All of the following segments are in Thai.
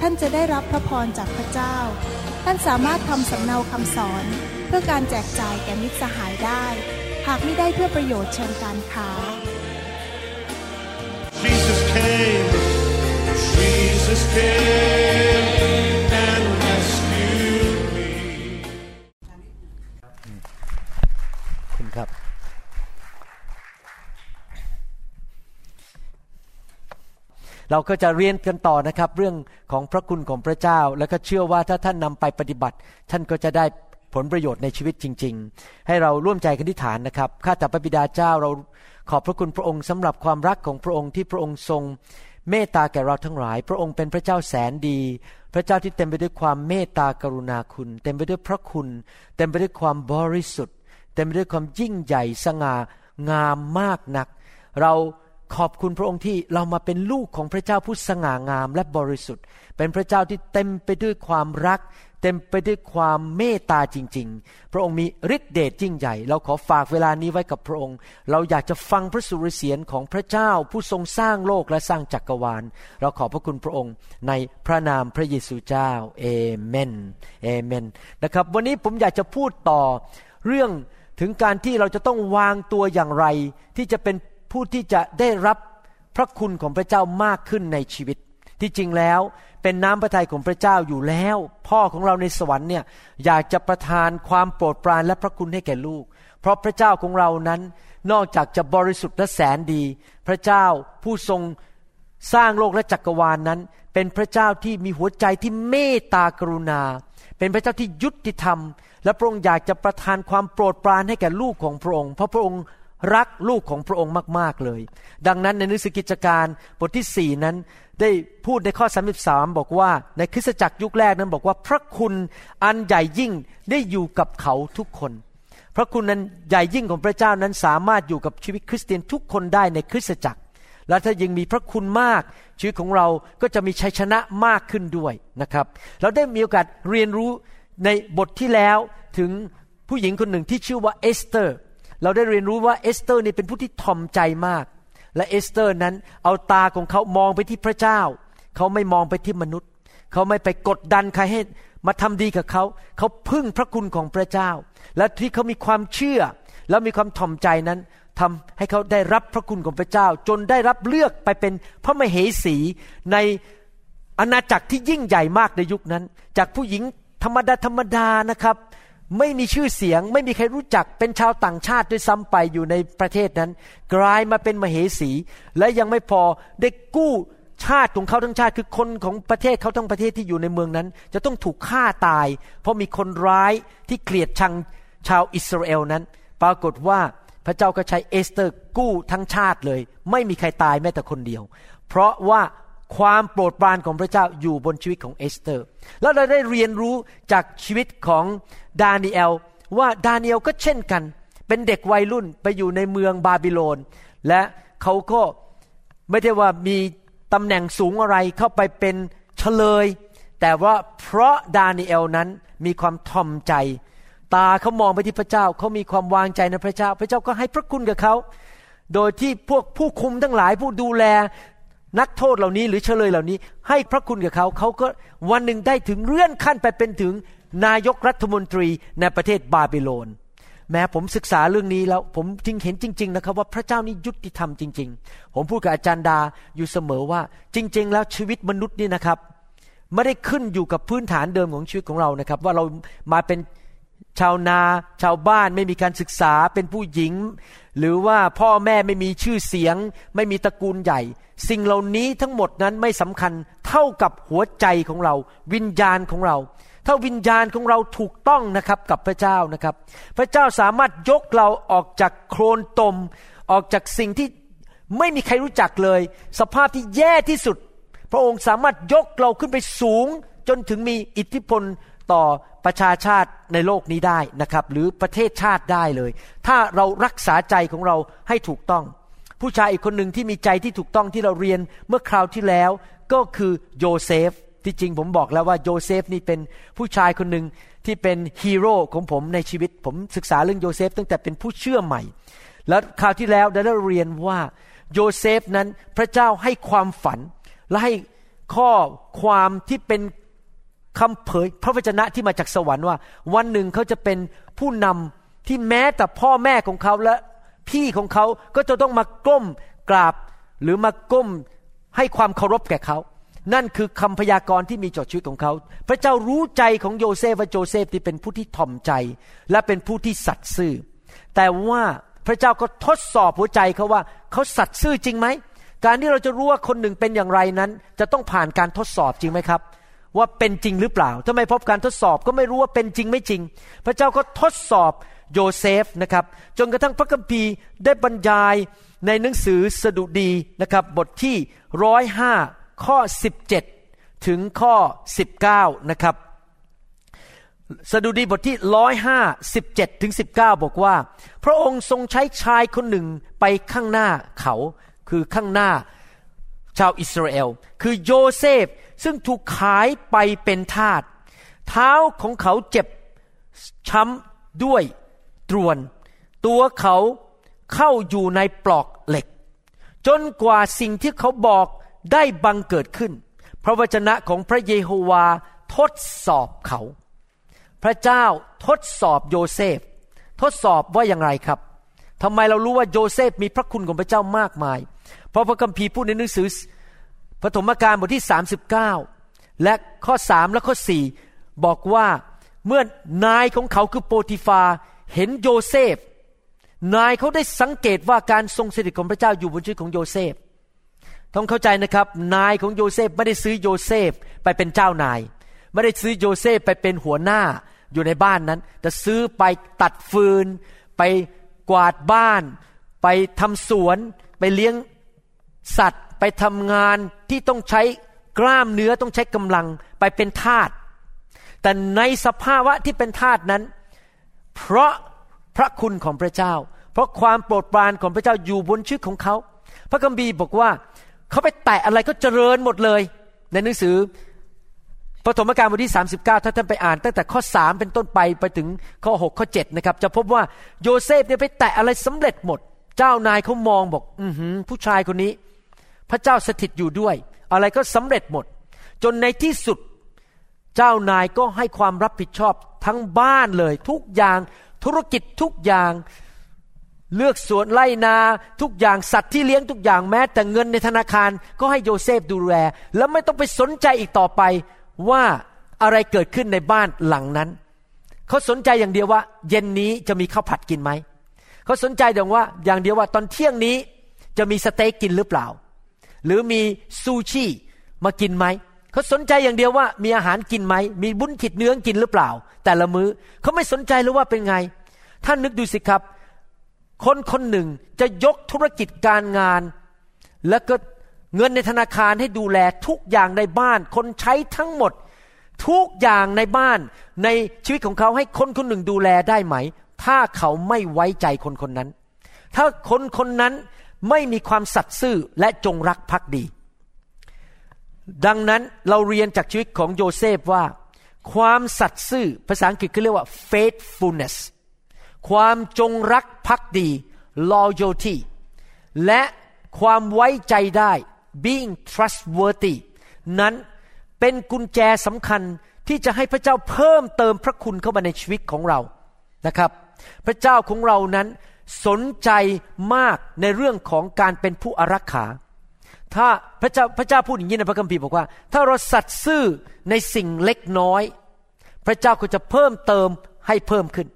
ท่านจะได้รับพระพรจากพระเจ้า ท่านสามารถทำสำเนาคำสอน เพื่อการแจกจ่ายแก่มิตรสหายได้ หากไม่ได้เพื่อประโยชน์เชิงการค้า Jesus came, Jesus came เราก็จะเรียนกันต่อนะครับ เรื่องของพระคุณของพระเจ้า แล้วก็เชื่อว่าถ้าท่านนำไปปฏิบัติ ท่านก็จะได้ผลประโยชน์ในชีวิตจริง ๆ ให้เราร่วมใจกันที่ฐานนะครับข้าแต่พระบิดาเจ้าเราขอบพระคุณพระองค์สำหรับความรักของพระองค์ที่พระองค์ทรงเมตตาแก่เราทั้งหลาย พระองค์เป็นพระเจ้าแสนดี พระเจ้าที่เต็มไปด้วยความเมตตากรุณาคุณ เต็มไปด้วยพระคุณ เต็มไปด้วยความบริสุทธิ์ เต็มไปด้วยความยิ่งใหญ่สง่างามมากนัก เรา ขอบคุณพระองค์ที่เรามาเป็นลูกของพระเจ้าผู้สง่างามและบริสุทธิ์ เป็นพระเจ้าที่เต็มไปด้วยความรัก เต็มไปด้วยความเมตตาจริง ๆ พระองค์มีฤทธิเดชยิ่งใหญ่ เราขอฝากเวลานี้ไว้กับพระองค์ เราอยากจะฟังพระสุรเสียงของพระเจ้าผู้ทรงสร้างโลกและสร้างจักรวาล เราขอบพระคุณพระองค์ในพระนามพระเยซูเจ้าเอเมนเอเมนนะครับ วันนี้ผมอยากจะพูดต่อเรื่องถึงการที่เราจะต้องวางตัวอย่างไรที่จะเป็น ผู้ที่จะได้รับพระคุณของพระเจ้ามากขึ้นในชีวิต ที่จริงแล้วเป็นน้ำพระทัยของพระเจ้าอยู่แล้ว พ่อของเราในสวรรค์เนี่ยอยากจะประทานความโปรดปรานและพระคุณให้แก่ลูก เพราะพระเจ้าของเรานั้นนอกจากจะบริสุทธิ์และแสนดี พระเจ้าผู้ทรงสร้างโลกและจักรวาลนนั้น เป็นพระเจ้าที่มีหัวใจที่เมตตากรุณา เป็นพระเจ้าที่ยุติธรรม และพระองค์อยากจะประทานความโปรดปรานให้แก่ลูกของพระองค์ เพราะพระองค์ รักลูกของพระองค์มาก ๆ เลย ดังนั้นในหนังสือกิจการบทที่สี่นั้น ได้พูดในข้อ 33 บอกว่า ในคริสตจักรยุคแรกนั้นบอกว่า พระคุณอันใหญ่ยิ่งได้อยู่กับเขาทุกคน พระคุณนั้นใหญ่ยิ่งของพระเจ้านั้นสามารถอยู่กับชีวิตคริสเตียนทุกคนได้ในคริสตจักร และถ้ายังมีพระคุณมาก ชีวิตของเราก็จะมีชัยชนะมากขึ้นด้วยนะครับ เราได้มีโอกาสเรียนรู้ในบทที่แล้วถึงผู้หญิงคนหนึ่งที่ชื่อว่าเอสเตอร์ เราได้เรียนรู้ว่าเอสเตอร์นี่เป็นผู้ที่ถ่อมใจมาก และเอสเตอร์นั้นเอาตาของเขามองไปที่พระเจ้า เขาไม่มองไปที่มนุษย์ เขาไม่ไปกดดันใครให้มาทำดีกับเขา เขาพึ่งพระคุณของพระเจ้า และที่เขามีความเชื่อ แล้วมีความถ่อมใจนั้นทำให้เขาได้รับพระคุณของพระเจ้า จนได้รับเลือกไปเป็นพระมเหสีในอาณาจักรที่ยิ่งใหญ่มากในยุคนั้น จากผู้หญิงธรรมดาธรรมดานะครับ ไม่มีชื่อเสียง ไม่มีใครรู้จักเป็นชาวต่างชาติด้วยซ้ำไปอยู่ในประเทศนั้น กลายมาเป็นมเหสี และยังไม่พอได้กู้ชาติของเขาทั้งชาติคือคนของประเทศเขาทั้งประเทศที่อยู่ในเมืองนั้น จะต้องถูกฆ่าตาย เพราะมีคนร้ายที่เกลียดชังชาวอิสราเอลนั้น ปรากฏว่าพระเจ้าก็ใช้เอสเตอร์กู้ทั้งชาติเลย ไม่มีใครตายแม้แต่คนเดียว เพราะว่า ความโปรดปรานของพระเจ้าอยู่บนชีวิตของเอสเตอร์ แล้วเราได้เรียนรู้จากชีวิตของดานิเอลว่าดานิเอลก็เช่นกัน เป็นเด็กวัยรุ่นไปอยู่ในเมืองบาบิโลน และเขาก็ไม่ได้ว่ามีตำแหน่งสูงอะไรเข้าไปเป็นเฉลย แต่ว่าเพราะดานิเอลนั้นมีความทอมใจ ตาเขามองไปที่พระเจ้าเขามีความวางใจในพระเจ้า พระเจ้าก็ให้พระคุณกับเขาโดยที่พวกผู้คุมทั้งหลายผู้ดูแล นักโทษเหล่านี้หรือเฉลยเหล่านี้ ให้พระคุณกับเขาเขาก็วันหนึ่งได้ถึงเลื่อนขั้นไปเป็นถึงนายกรัฐมนตรีในประเทศบาบิโลน แม้ผมศึกษาเรื่องนี้แล้วผมจึงเห็นจริง ๆ นะครับ ว่าพระเจ้านี่ยุติธรรมจริง ๆ ผมพูดกับอาจารย์ดาอยู่เสมอว่าจริง ๆ แล้วชีวิตมนุษย์นี่นะครับไม่ได้ขึ้นอยู่กับพื้นฐานเดิมของชีวิตของเรานะครับ ว่าเรามาเป็น ชาวนาชาวบ้านไม่มีการศึกษาเป็นผู้หญิง หรือว่าพ่อแม่ไม่มีชื่อเสียง ไม่มีตระกูลใหญ่ สิ่งเหล่านี้ทั้งหมดนั้นไม่สำคัญเท่ากับหัวใจของเรา วิญญาณของเรา ถ้าวิญญาณของเราถูกต้องนะครับกับพระเจ้านะครับ พระเจ้าสามารถยกเราออกจากโคลนตม ออกจากสิ่งที่ไม่มีใครรู้จักเลย สภาพที่แย่ที่สุด พระองค์สามารถยกเราขึ้นไปสูงจนถึงมีอิทธิพล ต่อประชาชาติในโลกนี้ได้นะครับ หรือประเทศชาติได้เลย ถ้าเรารักษาใจของเราให้ถูกต้อง ผู้ชายอีกคนหนึ่งที่มีใจที่ถูกต้องที่เราเรียนเมื่อคราวที่แล้ว ก็คือโยเซฟที่จริงผมบอกแล้วว่าโยเซฟนี่เป็นผู้ชายคนหนึ่งที่เป็นฮีโร่ของผมในชีวิต ผมศึกษาเรื่องโยเซฟตั้งแต่เป็นผู้เชื่อใหม่ แล้วคราวที่แล้วได้เรียนว่าโยเซฟนั้นพระเจ้าให้ความฝันและให้ข้อความที่เป็น คำเผยพระวจนะที่มาจากสวรรค์ว่า วันหนึ่งเขาจะเป็นผู้นำที่แม้แต่พ่อแม่ของเขาและพี่ของเขาก็จะต้องมาก้มกราบหรือมาก้มให้ความเคารพแก่เขา นั่นคือคำพยากรณ์ที่มีต่อชีวิตของเขา พระเจ้ารู้ใจของโยเซฟว่าโยเซฟที่เป็นผู้ที่ถ่อมใจ และเป็นผู้ที่สัตย์ซื่อ แต่ว่าพระเจ้าก็ทดสอบหัวใจเขาว่าเขาสัตย์ซื่อจริงไหม การที่เราจะรู้ว่าคนหนึ่งเป็นอย่างไรนั้น จะต้องผ่านการทดสอบจริงไหมครับ ว่าเป็นจริงหรือเปล่าถ้าไม่พบการทดสอบก็ไม่รู้ว่าเป็นจริงไม่จริง พระเจ้าก็ทดสอบโยเซฟนะครับ จนกระทั่งพระคัมภีร์ได้บรรยายในหนังสือสดุดีนะครับ บทที่ร้อยห้าข้อ 17 ถึงข้อ 19 นะครับ สดุดีบทที่ร้อยห้าสิบเจ็ดถึงสิบเก้าบอกว่า พระองค์ทรงใช้ชายคนหนึ่งไปข้างหน้าเขา คือข้างหน้าชาวอิสราเอล คือโยเซฟ ซึ่งถูกขายไปเป็นทาสเท้าของเขาเจ็บช้ำด้วยตรวน ตัวเขาเข้าอยู่ในปลอกเหล็ก จนกว่าสิ่งที่เขาบอกได้บังเกิดขึ้น พระวจนะของพระเยโฮวาทดสอบเขา พระเจ้าทดสอบโยเซฟ ทดสอบว่าอย่างไรครับทำไมเรารู้ว่าโยเซฟมีพระคุณของพระเจ้ามากมาย เพราะพระคัมภีร์พูดในหนังสือ ปฐมกาลบทที่ 39 และข้อ 3 และข้อ 4 บอกว่าเมื่อนายของเขาคือโปติฟาเห็นโยเซฟ นายเขาได้สังเกตว่าการทรงสถิตของพระเจ้าอยู่บนชีวิตของโยเซฟต้องเข้าใจนะครับ นายของโยเซฟไม่ได้ซื้อโยเซฟไปเป็นเจ้านาย ไม่ได้ซื้อโยเซฟไปเป็นหัวหน้าอยู่ในบ้านนั้น แต่ซื้อไปตัดฟืน ไปกวาดบ้าน ไปทำสวน ไปเลี้ยง สัตว์ไปทำงานที่ต้องใช้กล้ามเนื้อต้องใช้กำลังไปเป็นทาสแต่ในสภาวะที่เป็นทาสนั้น เพราะพระคุณของพระเจ้า เพราะความโปรดปรานของพระเจ้าอยู่บนชีวิตของเขา พระคัมภีร์บอกว่า เขาไปแตะอะไรก็เจริญหมดเลย ในหนังสือปฐมกาลบทที่ 39 ถ้าท่านไปอ่านตั้งแต่ข้อ 3 เป็นต้นไปไปถึงข้อ 6 ข้อ 7 นะครับ จะพบว่าโยเซฟเนี่ยไปแตะอะไรสำเร็จหมด เจ้านายเขามองบอก อืผู้ชายคนนี้ พระเจ้าสถิตอยู่ด้วย อะไรก็สำเร็จหมด จนในที่สุด เจ้านายก็ให้ความรับผิดชอบทั้งบ้านเลย ทุกอย่างธุรกิจทุกอย่าง เลือกสวนไล่นา ทุกอย่างสัตว์ที่เลี้ยงทุกอย่างแม้ แต่เงินในธนาคารก็ให้โยเซฟดูแล แล้วไม่ต้องไปสนใจอีกต่อไปว่าอะไรเกิดขึ้นในบ้านหลังนั้น เขาสนใจอย่างเดียวว่า เย็นนี้จะมีข้าวผัดกินไหม เขาสนใจอย่างว่าอย่างเดียวว่าตอนเที่ยงนี้จะมีสเต็กกินหรือเปล่า หรือมีซูชิมากินไหมเขาสนใจอย่างเดียวว่ามีอาหารกินไหม มีบุญขิดเนื้อกินหรือเปล่า แต่ละมือ้อเขาไม่สนใจเลยว่าเป็นไง ท่านนึกดูสิครับ คนคนหนึ่งจะยกธุรกิจการงาน แล้วก็เงินในธนาคารให้ดูแลทุกอย่างในบ้าน คนใช้ทั้งหมด ทุกอย่างในบ้านในชีวิตของเขาให้คนคนหนึ่งดูแลได้ไหม ถ้าเขาไม่ไว้ใจคนคนนั้น ถ้าคนคนนั้น ไม่มีความสัตย์ซื่อและจงรักภักดี ดังนั้นเราเรียนจากชีวิตของโยเซฟว่า ความสัตย์ซื่อภาษาอังกฤษเขาเรียกว่า faithfulness ความจงรักภักดี loyalty และความไว้ใจได้ being trustworthy นั้นเป็นกุญแจสำคัญที่จะให้พระเจ้าเพิ่มเติมพระคุณเข้ามาในชีวิตของเรานะครับ พระเจ้าของเรานั้น สนใจมากในเรื่องของการเป็นผู้อารักขา ถ้าพระเจ้าพระเจ้าพูดอย่างนี้ในพระคัมภีร์บอกว่า ถ้าเราสัตย์ซื่อในสิ่งเล็กน้อย พระเจ้าก็จะเพิ่มเติมให้เพิ่มขึ้น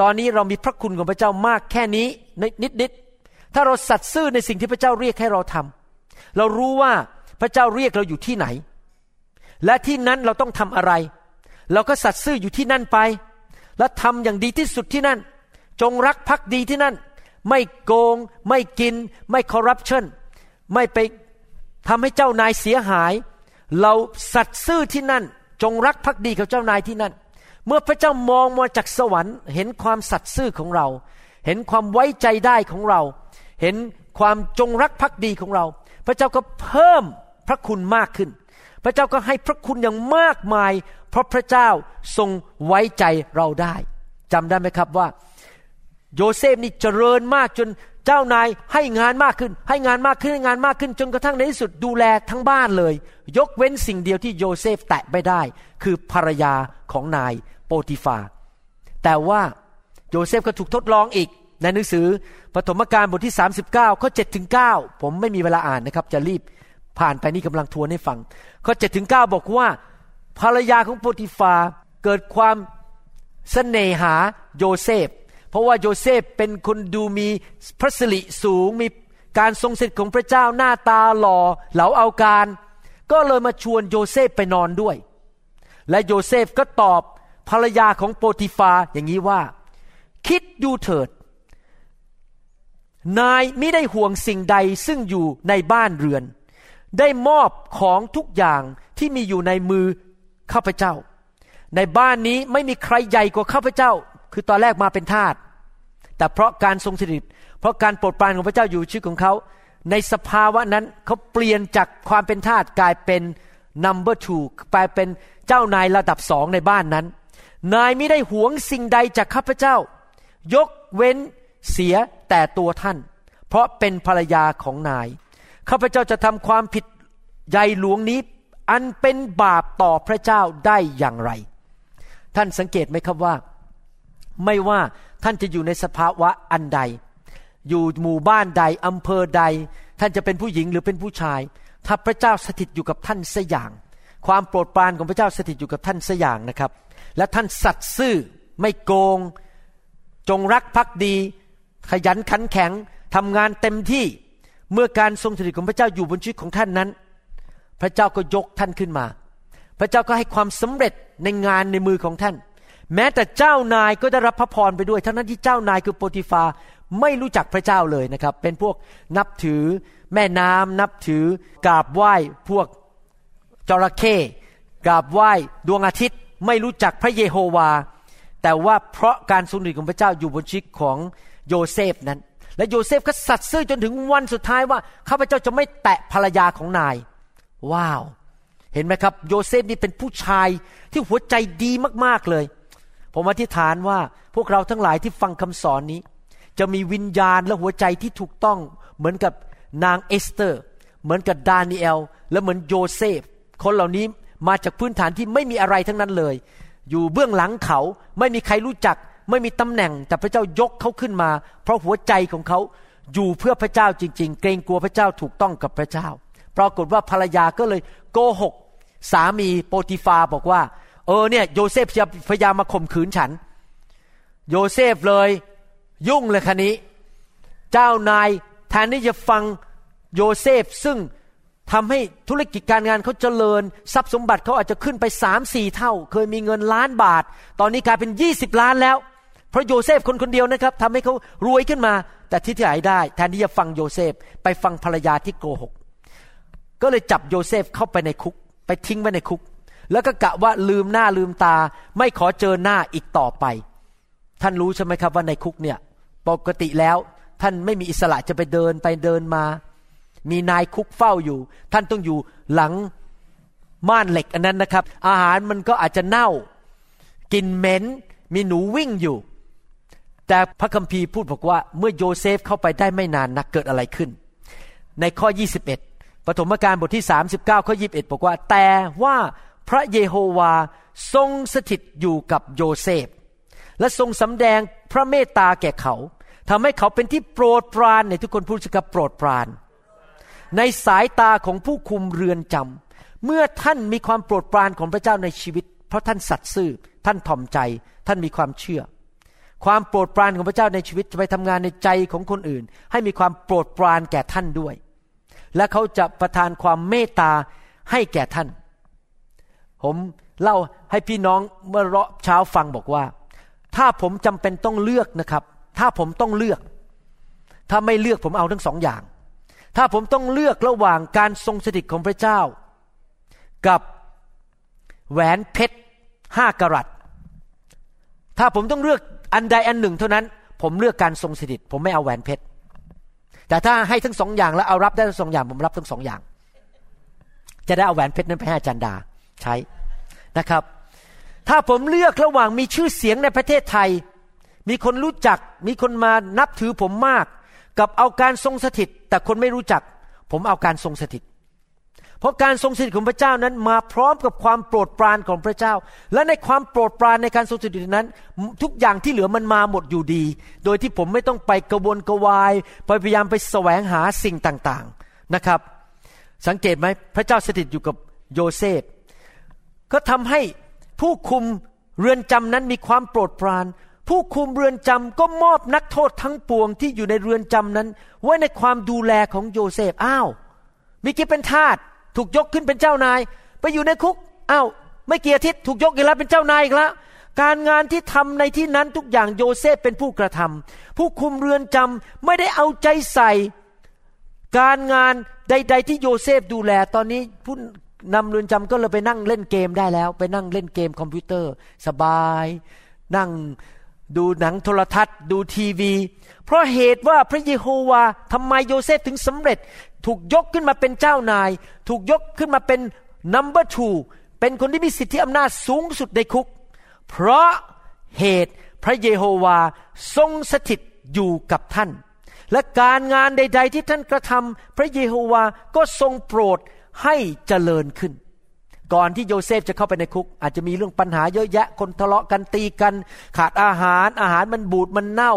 ตอนนี้เรามีพระคุณของพระเจ้ามากแค่นี้นิดนิดถ้าเราสัตย์ซื่อในสิ่งที่พระเจ้าเรียกให้เราทำเรารู้ว่าพระเจ้าเรียกเราอยู่ที่ไหน และที่นั้นเราต้องทำอะไร เราก็สัตย์ซื่ออยู่ที่นั่นไป และทำอย่างดีที่สุดที่นั่น จงรักภักดีที่นั่น ไม่โกง ไม่กิน ไม่คอร์รัปชันไม่ไปทำให้เจ้านายเสียหาย เราสัตซ์ซื่อที่นั่นจจงรักภักดีกับเจ้านายที่นั่น เมื่อพระเจ้ามองมาจากสวรรค์ เห็นความสัตย์ซื่อของเรา เห็นความไว้ใจได้ของเรา เห็นความจงรักภักดีของเรา พระเจ้าก็เพิ่มพระคุณมากขึ้น พระเจ้าก็ให้พระคุณอย่างมากมาย เพราะพระเจ้าทรงไว้ใจเราได้จำได้ไหมครับว่า โยเซฟนี่เจริญมากจนเจ้านายให้งานมากขึ้น ให้งานมากขึ้นให้งานมากขึ้น จนกระทั่งในที่สุดดูแลทั้งบ้านเลย ยกเว้นสิ่งเดียวที่โยเซฟแตะไม่ได้ คือภรรยาของนายโปติฟา แต่ว่าโยเซฟก็ถูกทดลองอีก ในหนังสือปฐมกาลบทที่ 39ข้อ7ถึง9ผมไม่มีเวลาอ่านนะครับ จะรีบผ่านไปนี่กำลังทวนให้ฟัง ข้อ7ถึง9บอกว่า ภรรยาของโปติฟาเกิดความเสน่หาโยเซฟ เพราะว่าโยเซฟเป็นคนดูมีพระสิริสูงมีการทรงสิทธิ์ของพระเจ้าหน้าตาหล่อเหลาเอาการ ก็เลยมาชวนโยเซฟไปนอนด้วย และโยเซฟก็ตอบภรรยาของโปติฟาอย่างนี้ว่า คิดดูเถิด นายไม่ได้ห่วงสิ่งใดซึ่งอยู่ในบ้านเรือน ได้มอบของทุกอย่างที่มีอยู่ในมือข้าพเจ้า ในบ้านนี้ไม่มีใครใหญ่กว่าข้าพเจ้า คือตอนแรกมาเป็นทาสแต่เพราะการทรงสถิต เพราะการโปรดปรานของพระเจ้าอยู่ชีวิตของเขา ในสภาวะนั้นเขาเปลี่ยนจากความเป็นทาสกลายเป็น number two กลายเป็นเจ้านายระดับสองในบ้านนั้น นายไม่ได้หวงสิ่งใดจากข้าพเจ้า ยกเว้นเสียแต่ตัวท่าน เพราะเป็นภรรยาของนาย ข้าพเจ้าจะทำความผิดใหญ่หลวงนี้ อันเป็นบาปต่อพระเจ้าได้อย่างไร ท่านสังเกตไหมครับว่า ไม่ว่าท่านจะอยู่ในสภาวะอันใด อยู่หมู่บ้านใดอำเภอใด ท่านจะเป็นผู้หญิงหรือเป็นผู้ชาย ถ้าพระเจ้าสถิตอยู่กับท่านสอย่าง ความโปรดปรานของพระเจ้าสถิตอยู่กับท่านสอย่างนะครับ และท่านสัตย์ซื่อไม่โกง จงรักภักดี ขยันขันแข็งทำงานเต็มที่เมื่อการทรงสถิตของพระเจ้าอยู่บนชีวิตของท่านนั้น พระเจ้าก็ยกท่านขึ้นมา พระเจ้าก็ให้ความสำเร็จในงานในมือของท่าน แม้แต่เจ้านายก็ได้รับพระพรไปด้วย ทั้งนั้นที่เจ้านายคือโปติฟาไม่รู้จักพระเจ้าเลยนะครับ เป็นพวกนับถือแม่น้ำนับถือกราบไหว้พวกจระเข้กราบไหว้ดวงอาทิตย์ไม่รู้จักพระเยโฮวา แต่ว่าเพราะการทรงสถิตของพระเจ้าอยู่บนชีวิตของโยเซฟนั้น และโยเซฟก็สัตย์ซื่อจนถึงวันสุดท้ายว่าข้าพเจ้าจะไม่แตะภรรยาของนาย ว้าว เห็นไหมครับ โยเซฟนี่เป็นผู้ชายที่หัวใจดีมากๆเลย ผมอธิษฐานว่าพวกเราทั้งหลายที่ฟังคำสอนนี้ จะมีวิญญาณและหัวใจที่ถูกต้องเหมือนกับนางเอสเตอร์ เหมือนกับดานิเอล และเหมือนโยเซฟ คนเหล่านี้มาจากพื้นฐานที่ไม่มีอะไรทั้งนั้นเลย อยู่เบื้องหลังเขาไม่มีใครรู้จัก ไม่มีตำแหน่ง แต่พระเจ้ายกเขาขึ้นมา เพราะหัวใจของเขาอยู่เพื่อพระเจ้าจริง ๆ เกรงกลัวพระเจ้าถูกต้องกับพระเจ้า ปรากฏว่าภรรยาก็เลยโกหก สามีโปติฟาบอกว่า เออเนี่ยโยเซฟพยายามมาข่มขืนฉัน โยเซฟเลยยุ่งเลยคราวนี้ เจ้านายแทนที่จะฟังโยเซฟซึ่งทำให้ธุรกิจการงานเขาเจริญ ทรัพย์สมบัติเขาอาจจะขึ้นไปสามสี่เท่า เคยมีเงินล้านบาท ตอนนี้กลายเป็นยี่สิบล้านแล้ว เพราะโยเซฟคนคนเดียวนะครับทำให้เขารวยขึ้นมา แต่ที่ที่ไหนได้ แทนที่จะฟังโยเซฟไปฟังภรรยาที่โกหก ก็เลยจับโยเซฟเข้าไปในคุก ไปทิ้งไว้ในคุก แล้วก็กะว่าลืมหน้าลืมตา ไม่ขอเจอหน้าอีกต่อไป ท่านรู้ใช่ไหมครับว่าในคุกเนี่ย ปกติแล้วท่านไม่มีอิสระจะไปเดินไปเดินมา มีนายคุกเฝ้าอยู่ ท่านต้องอยู่หลังม่านเหล็กอันนั้นนะครับ อาหารมันก็อาจจะเน่า กินเหม็น มีหนูวิ่งอยู่ แต่พระคัมภีร์พูดบอกว่า เมื่อโยเซฟเข้าไปได้ไม่นานนักเกิดอะไรขึ้น ในข้อ 21ปฐมกาลบทที่ 39 ข้อ 21 บอกว่า แต่ว่า พระเยโฮวาทรงสถิตอยู่กับโยเซฟ และทรงสำแดงพระเมตตาแก่เขาทำให้เขาเป็นที่โปรดปรานในทุกคนพูดกับโปรดปราน ในสายตาของผู้คุมเรือนจำเมื่อท่านมีความโปรดปรานของพระเจ้าในชีวิต เพราะท่านสัตย์ซื่อท่านถ่อมใจ ท่านมีความเชื่อ ความโปรดปรานของพระเจ้าในชีวิตจะไปทำงานในใจของคนอื่น ให้มีความโปรดปรานแก่ท่านด้วย และเขาจะประทานความเมตตาให้แก่ท่าน ผมเล่าให้พี่น้องเมื่อเราเช้าฟังบอกว่า ถ้าผมจำเป็นต้องเลือกนะครับ ถ้าผมต้องเลือก ถ้าไม่เลือกผมเอาทั้งสองอย่าง ถ้าผมต้องเลือกระหว่างการทรงสถิตของพระเจ้า กับแหวนเพชรห้ากรัตถ้าผมต้องเลือกอันใดอันหนึ่ง เท่านั้น ผมเลือกการทรงสถิต ผมไม่เอาแหวนเพชรแต่ถ้าให้ทั้งสองอย่างแล้วเอารับได้ทั้งสองอย่างผมรับทั้งสองอย่าง จะได้เอาแหวนเพชรนั้นไปให้อาจารย์ดา ใช้นะครับ ถ้าผมเลือกระหว่างมีชื่อเสียงในประเทศไทย มีคนรู้จัก มีคนมานับถือผมมาก กับเอาการทรงสถิต แต่คนไม่รู้จัก ผมเอาการทรงสถิต เพราะการทรงสถิตของพระเจ้านั้นมาพร้อมกับความโปรดปรานของพระเจ้า และในความโปรดปรานในการทรงสถิตนั้น ทุกอย่างที่เหลือมันมาหมดอยู่ดี โดยที่ผมไม่ต้องไปกระวนกระวายพยายามไปแสวงหาสิ่งต่างๆนะครับ สังเกตไหมพระเจ้าสถิตอยู่กับโยเซฟ ก็ทำให้ผู้คุมเรือนจำนั้นมีความโปรดปราน ผู้คุมเรือนจำก็มอบนักโทษทั้งปวงที่อยู่ในเรือนจำนั้น ไว้ในความดูแลของโยเซฟอ้าวเมื่อกี้เป็นทาสถูกยกขึ้นเป็นเจ้านาย ไปอยู่ในคุกอ้าวไม่เกียรติถูกยกอีกแล้วเป็นเจ้านายอีกแล้วการงานที่ทำในที่นั้นทุกอย่างโยเซฟเป็นผู้กระทำผู้คุมเรือนจำไม่ได้เอาใจใส่ การงานใด ๆ ที่โยเซฟดูแลตอนนี้ผู้ นำเรือนจำก็เลยไปนั่งเล่นเกมได้แล้ว ไปนั่งเล่นเกมคอมพิวเตอร์ สบาย นั่งดูหนังโทรทัศน์ ดูทีวี เพราะเหตุว่าพระเยโฮวาทำไมโยเซฟถึงสำเร็จ ถูกยกขึ้นมาเป็นเจ้านาย ถูกยกขึ้นมาเป็น number two เป็นคนที่มีสิทธิอำนาจสูงสุดในคุก เพราะเหตุพระเยโฮวาทรงสถิตอยู่กับท่าน และการงานใด ๆ ที่ท่านกระทำพระเยโฮวาก็ทรงโปรด ให้เจริญขึ้น ก่อนที่โยเซฟจะเข้าไปในคุก อาจจะมีเรื่องปัญหาเยอะแยะคนทะเลาะกันตีกัน ขาดอาหารอาหารมันบูดมันเน่า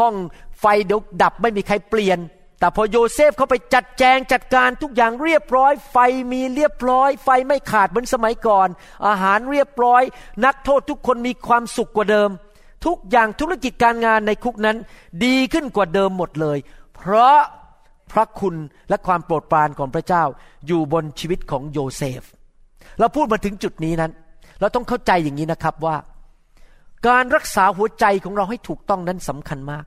ห้องไฟเดี๋ยวดับไม่มีใครเปลี่ยน แต่พอโยเซฟเข้าไปจัดแจงจัดการทุกอย่างเรียบร้อย ไฟมีเรียบร้อย ไฟไม่ขาดเหมือนสมัยก่อน อาหารเรียบร้อย นักโทษทุกคนมีความสุขกว่าเดิม ทุกอย่างธุรกิจการงานในคุกนั้น ดีขึ้นกว่าเดิมหมดเลย เพราะ พระคุณและความโปรดปรานของพระเจ้าอยู่บนชีวิตของโยเซฟ เราพูดมาถึงจุดนี้นั้น เราต้องเข้าใจอย่างนี้นะครับว่า การรักษาหัวใจของเราให้ถูกต้องนั้นสำคัญมาก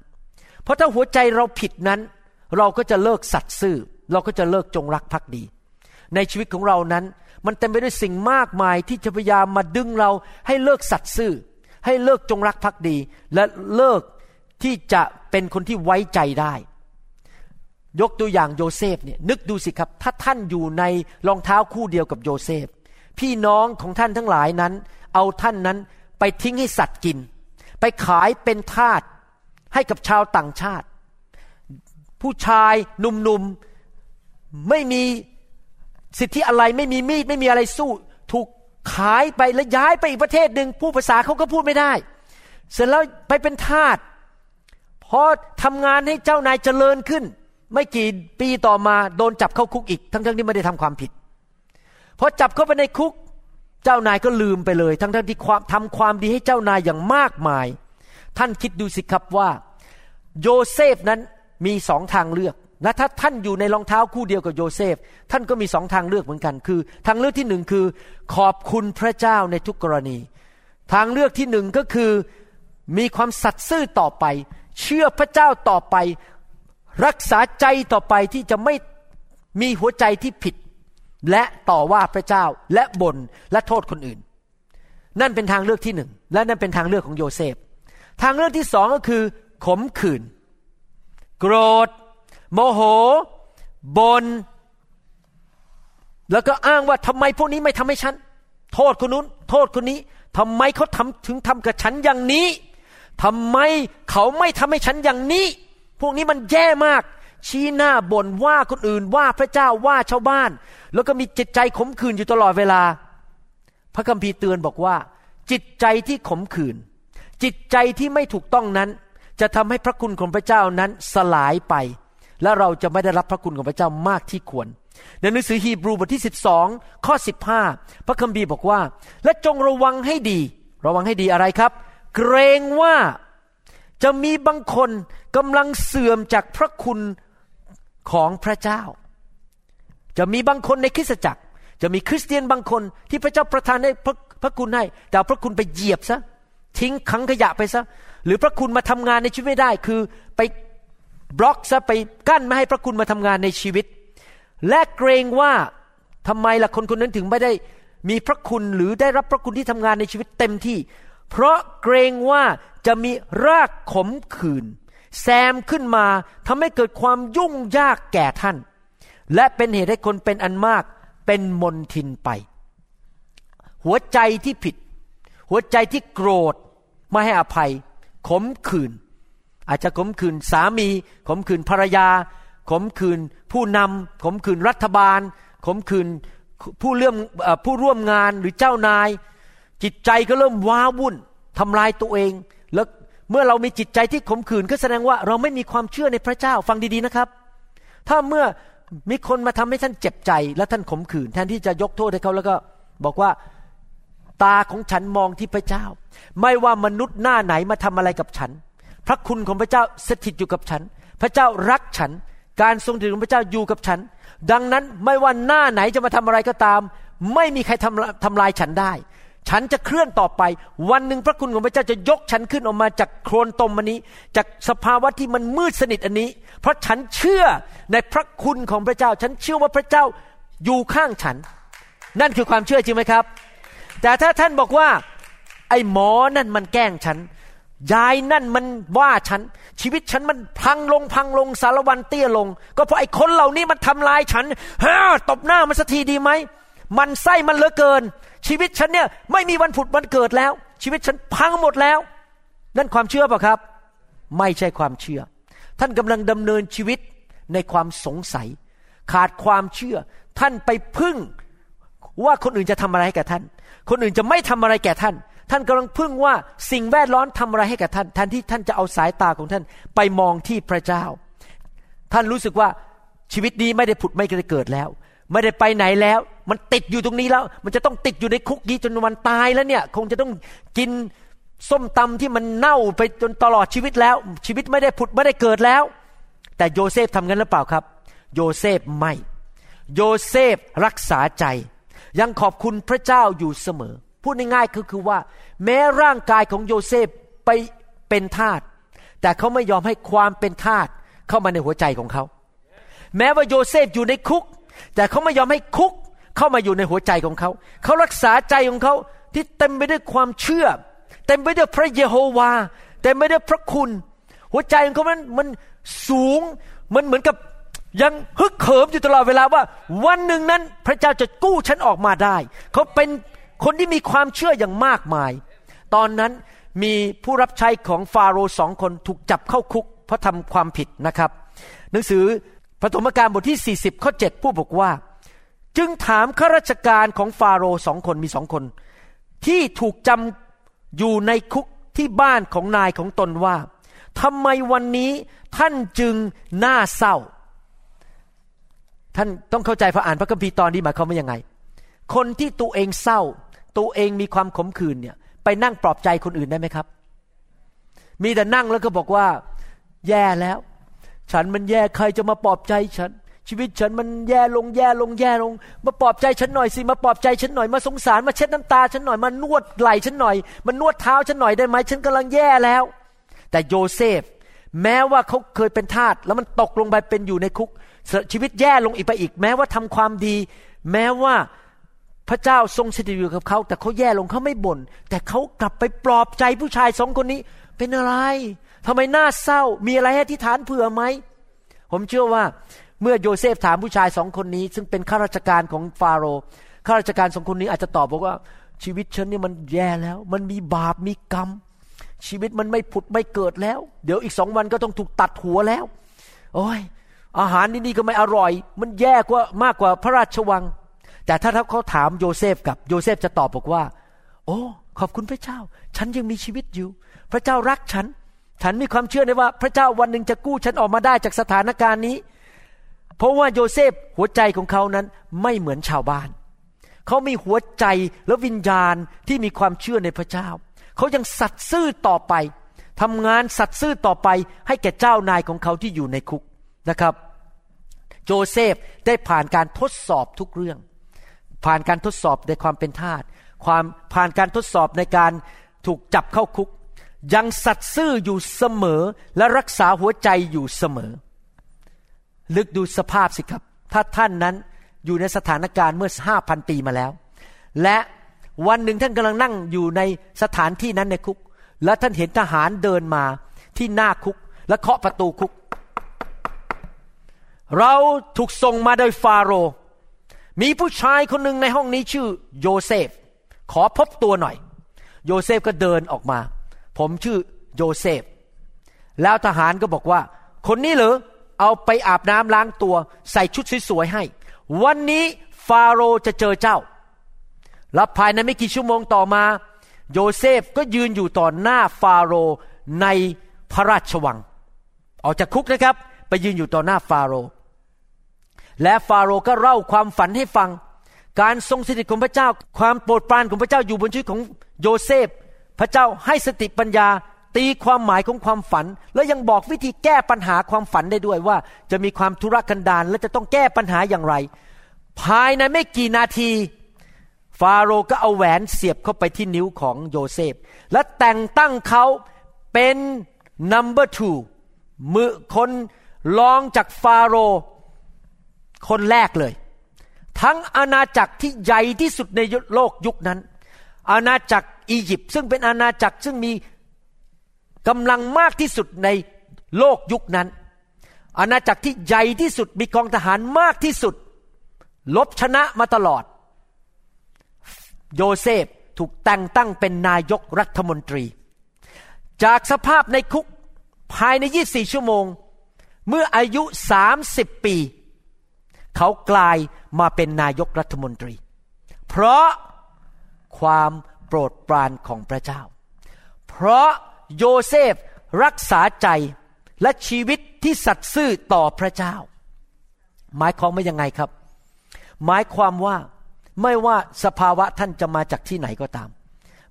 เพราะถ้าหัวใจเราผิดนั้น เราก็จะเลิกสัตย์ซื่อ เราก็จะเลิกจงรักภักดี ในชีวิตของเรานั้น มันเต็มไปด้วยสิ่งมากมายที่จะพยายามมาดึงเราให้เลิกสัตย์ซื่อ ให้เลิกจงรักภักดี และเลิกที่จะเป็นคนที่ไว้ใจได้ ยกตัวอย่างโยเซฟเนี่ยนึกดูสิครับ ถ้าท่านอยู่ในรองเท้าคู่เดียวกับโยเซฟ พี่น้องของท่านทั้งหลายนั้น เอาท่านนั้นไปทิ้งให้สัตว์กิน ไปขายเป็นทาสให้กับชาวต่างชาติ ผู้ชายหนุ่มๆไม่มีสิทธิอะไรไม่มีมีดไม่มีอะไรสู้ ถูกขายไปแล้วย้ายไปอีกประเทศหนึ่งผู้ภาษาเขาก็พูดไม่ได้ เสร็จแล้วไปเป็นทาสพอทำงานให้เจ้านายเจริญขึ้น ไม่กี่ปีต่อมาโดนจับเข้าคุกอีก ทั้งๆที่ไม่ได้ทำความผิดพอจับเข้าไปในคุก เจ้านายก็ลืมไปเลย ทั้งๆที่ความทำความดีให้เจ้านายอย่างมากมาย ท่านคิดดูสิครับว่า โยเซฟนั้นมีสองทางเลือกและถ้าท่านอยู่ในรองเท้าคู่เดียวกับโยเซฟ ท่านก็มีสองทางเลือกเหมือนกัน คือ ทางเลือกที่หนึ่งคือ ขอบคุณพระเจ้าในทุกกรณี ทางเลือกที่หนึ่งก็คือมีความสัตย์ซื่อต่อไป เชื่อพระเจ้าต่อไป รักษาใจต่อไปที่จะไม่มีหัวใจที่ผิด และต่อว่าพระเจ้าและบน่นและโทษคนอื่น นั่นเป็นทางเลือกที่หนึ่งและนั่นเป็นทางเลือกของโยเซฟ ทางเลือกที่สองก็คือ ขมขื่น โกรธ โมโหบนแล้วก็อ้างว่าทำไมพวกนี้ไม่ทำให้ฉัน โทษคนนู้น โทษคนนี้ทำไมเขาทำถึงทำกับฉันอย่างนี้ทำไมเขาไม่ทำให้ฉันอย่างนี้ พวกนี้มันแย่มาก ชี้หน้าบ่นว่าคนอื่นว่าพระเจ้าว่าชาวบ้าน แล้วก็มีจิตใจขมขื่นอยู่ตลอดเวลา พระคัมภีร์เตือนบอกว่า จิตใจที่ขมขื่นจิตใจที่ไม่ถูกต้องนั้น จะทำให้พระคุณของพระเจ้านั้นสลายไป และเราจะไม่ได้รับพระคุณของพระเจ้ามากที่ควรในหนังสือฮีบรูบทที่ 12 ข้อ 15 พระคัมภีร์บอกว่า และจงระวังให้ดี ระวังให้ดีอะไรครับ เกรงว่าจะมีบางคน กำลังเสื่อมจากพระคุณของพระเจ้า จะมีบางคนในคริสตจักร จะมีคริสเตียนบางคนที่พระเจ้าประทานให้พระพระคุณให้ แต่พระคุณไปเหยียบซะทิ้งขังขยะไปซะ หรือพระคุณมาทำงานในชีวิตไม่ได้ คือไปบล็อกซะไปกั้นไม่ให้พระคุณมาทำงานในชีวิต และเกรงว่าทำไมล่ะคนคนนั้นถึงไม่ได้มีพระคุณหรือได้รับพระคุณที่ทำงานในชีวิตเต็มที่ เพราะเกรงว่าจะมีรากขมขื่น แซมขึ้นมาทำให้เกิดความยุ่งยากแก่ท่าน และเป็นเหตุให้คนเป็นอันมากเป็นมนทินไป หัวใจที่ผิด หัวใจที่โกรธไม่ให้อภัย ขมขื่นอาจจะขมขื่นสามี ขมขื่นภรรยา ขมขื่นผู้นำขมขื่นรัฐบาล ขมขื่นผู้เลื่อมผู้ร่วมงานหรือเจ้านาย จิตใจก็เริ่มว้าวุ่นทำลายตัวเองแล้ว เมื่อเรามีจิตใจที่ขมขื่นก็แสดงว่าเราไม่มีความเชื่อในพระเจ้าฟังดีๆนะครับ ถ้าเมื่อมีคนมาทำให้ท่านเจ็บใจ และท่านขมขื่นแทนที่จะยกโทษให้เขาแล้วก็บอกว่าตาของฉันมองที่พระเจ้า ไม่ว่ามนุษย์หน้าไหนมาทำอะไรกับฉัน พระคุณของพระเจ้าสถิตอยู่กับฉัน พระเจ้ารักฉัน การทรงสถิตของพระเจ้าอยู่กับฉัน ดังนั้นไม่ว่าหน้าไหนจะมาทำอะไรก็ตาม ไม่มีใครทำทำลายฉันได้ ฉันจะเคลื่อนต่อไป วันหนึ่งพระคุณของพระเจ้าจะยกฉันขึ้นออกมาจากโคลนตมอันนี้ จากสภาวะที่มันมืดสนิทอันนี้ เพราะฉันเชื่อในพระคุณของพระเจ้า ฉันเชื่อว่าพระเจ้าอยู่ข้างฉัน นั่นคือความเชื่อจริงไหมครับ แต่ถ้าท่านบอกว่า ไอ้หมอนั่นมันแกล้งฉันยายนั่นมันว่าฉัน ชีวิตฉันมันพังลงพังลงสารวันเตี้ยลง ก็เพราะไอ้คนเหล่านี้มันทำลายฉันฮ่าตบหน้ามันสักทีดีไหม มันไส้มันเหลือเกิน ชีวิตฉันเนี่ยไม่มีวันผุดวันเกิดแล้ว ชีวิตฉันพังหมดแล้ว นั่นความเชื่อป่ะครับ ไม่ใช่ความเชื่อ ท่านกำลังดำเนินชีวิตในความสงสัย ขาดความเชื่อ ท่านไปพึ่งว่าคนอื่นจะทำอะไรให้แก่ท่าน คนอื่นจะไม่ทำอะไรแก่ท่าน ท่านกำลังพึ่งว่าสิ่งแวดล้อมทำอะไรให้แก่ท่านแทนที่ท่านจะเอาสายตาของท่านไปมองที่พระเจ้า ท่านรู้สึกว่าชีวิตนี้ไม่ได้ผุดไม่ได้เกิดแล้ว ไม่ได้ไปไหนแล้ว มันติดอยู่ตรงนี้แล้ว มันจะต้องติดอยู่ในคุกนี้จนวันตายแล้วเนี่ย คงจะต้องกินส้มตำที่มันเน่าไปจนตลอดชีวิตแล้ว ชีวิตไม่ได้ผุดไม่ได้เกิดแล้ว แต่โยเซฟทำงั้นหรือเปล่าครับ โยเซฟไม่ โยเซฟรักษาใจ ยังขอบคุณพระเจ้าอยู่เสมอ พูดง่ายๆคือคือว่า แม้ร่างกายของโยเซฟไปเป็นทาสแต่เขาไม่ยอมให้ความเป็นทาสเข้ามาในหัวใจของเขา แม้ว่าโยเซฟอยู่ในคุก แต่เขาไม่ยอมให้คุกเข้ามาอยู่ในหัวใจของเขา เขารักษาใจของเขาที่เต็มไปด้วยความเชื่อ เต็มไปด้วยพระเยโฮวา เต็มไปด้วยพระคุณ หัวใจของเขามันมันสูง มันเหมือนกับยังฮึกเหิมอยู่ตลอดเวลาว่า วันหนึ่งนั้นพระเจ้าจะกู้ฉันออกมาได้ เขาเป็นคนที่มีความเชื่ออย่างมากมาย ตอนนั้นมีผู้รับใช้ของฟาโรห์สองคนถูกจับเข้าคุก เพราะทำความผิดนะครับ หนังสือ ปฐมกาลบทที่ 40 ข้อ 7 ผู้บอกว่า จึงถามข้าราชการของฟาโรห์สองคนมีสองคน ที่ถูกจำอยู่ในคุกที่บ้านของนายของตนว่าทำไมวันนี้ท่านจึงน่าเศร้า ท่านต้องเข้าใจพระอ่านพระคัมภีร์ตอนนี้หมายความว่ายังไง คนที่ตัวเองเศร้า ตัวเองมีความขมขื่นเนี่ย ไปนั่งปลอบใจคนอื่นได้ไหมครับ มีแต่นั่งแล้วก็บอกว่า แย่แล้ว ฉันมันแย่ใครจะมาปลอบใจฉัน ชีวิตฉันมันแย่ลงแย่ลงแย่ลง มาปลอบใจฉันหน่อยสิมาปลอบใจฉันหน่อยมาสงสารมาเช็ดน้ำตาฉันหน่อยมานวดไหล่ฉันหน่อยมานวดเท้าฉันหน่อยได้ไหมฉันกำลังแย่แล้ว แต่โยเซฟ แม้ว่าเขาเคยเป็นทาสแล้วมันตกลงไปเป็นอยู่ในคุก ชีวิตแย่ลงอีกไปอีก แม้ว่าทำความดี แม้ว่าพระเจ้าทรงสถิตอยู่กับเขา แต่เขาแย่ลงเขาไม่บ่นแต่เขากลับไปปลอบใจผู้ชายสองคนนี้ เป็นอะไร ทำไมหน้าเศร้า มีอะไรให้ที่ฐานเผื่อไหม ผมเชื่อว่าเมื่อโยเซฟถามผู้ชายสองคนนี้ ซึ่งเป็นข้าราชการของฟาโรห์ข้าราชการสองคนนี้อาจจะตอบบอกว่า ชีวิตฉันนี่มันแย่แล้ว มันมีบาปมีกรรม ชีวิตมันไม่ผุดไม่เกิดแล้ว เดี๋ยวอีกสองวันก็ต้องถูกตัดหัวแล้ว โอ้ยอาหารนี่นี่ก็ไม่อร่อย มันแย่กว่ามากกว่าพระราชวัง แต่ถ้าเขาถามโยเซฟกับโยเซฟจะตอบบอกว่า โอ้ ขอบคุณพระเจ้า ฉันยังมีชีวิตอยู่ พระเจ้ารักฉัน ฉันมีความเชื่อในว่าพระเจ้าวันหนึ่งจะกู้ฉันออกมาได้จากสถานการณ์นี้ เพราะว่าโยเซฟหัวใจของเขานั้นไม่เหมือนชาวบ้าน เขามีหัวใจและวิญญาณที่มีความเชื่อในพระเจ้า เขายังสัตย์ซื่อต่อไปทำงานสัตย์ซื่อต่อไปให้แก่เจ้านายของเขาที่อยู่ในคุกนะครับ โจเซฟได้ผ่านการทดสอบทุกเรื่อง ผ่านการทดสอบในความเป็นทาสความผ่านการทดสอบในการถูกจับเข้าคุก ยังสัตย์ซื่ออยู่เสมอและรักษาหัวใจอยู่เสมอ ลึกดูสภาพสิครับ ถ้าท่านนั้นอยู่ในสถานการณ์เมื่อห้าพันปีมาแล้ว และวันหนึ่งท่านกำลังนั่งอยู่ในสถานที่นั้นในคุก แล้วท่านเห็นทหารเดินมาที่หน้าคุก และเคาะประตูคุก เราถูกส่งมาโดยฟาโรห์มีผู้ชายคนหนึ่งในห้องนี้ชื่อโยเซฟ ขอพบตัวหน่อย โยเซฟก็เดินออกมา ผมชื่อโยเซฟ แล้วทหารก็บอกว่า คนนี้เหรอเอาไปอาบน้ำล้างตัว ใส่ชุดสวยๆให้ วันนี้ฟาโรห์จะเจอเจ้า แล้วภายในไม่กี่ชั่วโมงต่อมา โยเซฟก็ยืนอยู่ต่อหน้าฟาโรห์ในพระราชวัง ออกจากคุกนะครับ ไปยืนอยู่ต่อหน้าฟาโรห์และฟาโรห์ก็เล่าความฝันให้ฟัง การทรงสถิตของพระเจ้า ความโปรดปรานของพระเจ้าอยู่บนชีวิตของโยเซฟ พระเจ้าให้สติปัญญาตีความหมายของความฝัน และยังบอกวิธีแก้ปัญหาความฝันได้ด้วยว่า จะมีความทุรกันดารและจะต้องแก้ปัญหาอย่างไร ภายในไม่กี่นาที ฟาโรห์ก็เอาแหวนเสียบเข้าไปที่นิ้วของโยเซฟ และแต่งตั้งเขาเป็น number two มือคนรองจากฟาโรห์คนแรกเลย ทั้งอาณาจักรที่ใหญ่ที่สุดในโลกยุคนั้น อาณาจักร อียิปต์ซึ่งเป็นอาณาจักรซึ่งมีกำลังมากที่สุดในโลกยุคนั้น อาณาจักรที่ใหญ่ที่สุดมีกองทหารมากที่สุด ลบชนะมาตลอด โยเซฟถูกแต่งตั้งเป็นนายกรัฐมนตรี จากสภาพในคุกภายใน 24 ชั่วโมง เมื่ออายุ 30 ปี เขากลายมาเป็นนายกรัฐมนตรี เพราะความ โปรดปรานของพระเจ้า เพราะโยเซฟรักษาใจและชีวิตที่สัตย์ซื่อต่อพระเจ้า หมายความว่ายังไงครับ หมายความว่าไม่ว่าสภาวะท่านจะมาจากที่ไหนก็ตาม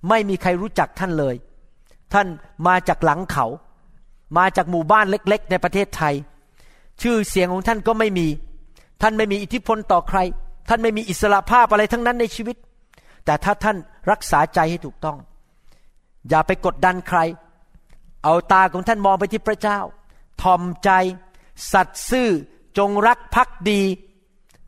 ไม่มีใครรู้จักท่านเลย ท่านมาจากหลังเขา มาจากหมู่บ้านเล็ก ๆ ในประเทศไทย ชื่อเสียงของท่านก็ไม่มี ท่านไม่มีอิทธิพลต่อใคร ท่านไม่มีอิสระภาพอะไรทั้งนั้นในชีวิต แต่ถ้าท่าน รักษาใจให้ถูกต้อง อย่าไปกดดันใคร เอาตาของท่านมองไปที่พระเจ้าทอมใจ สัตย์ซื่อจงรักภักดี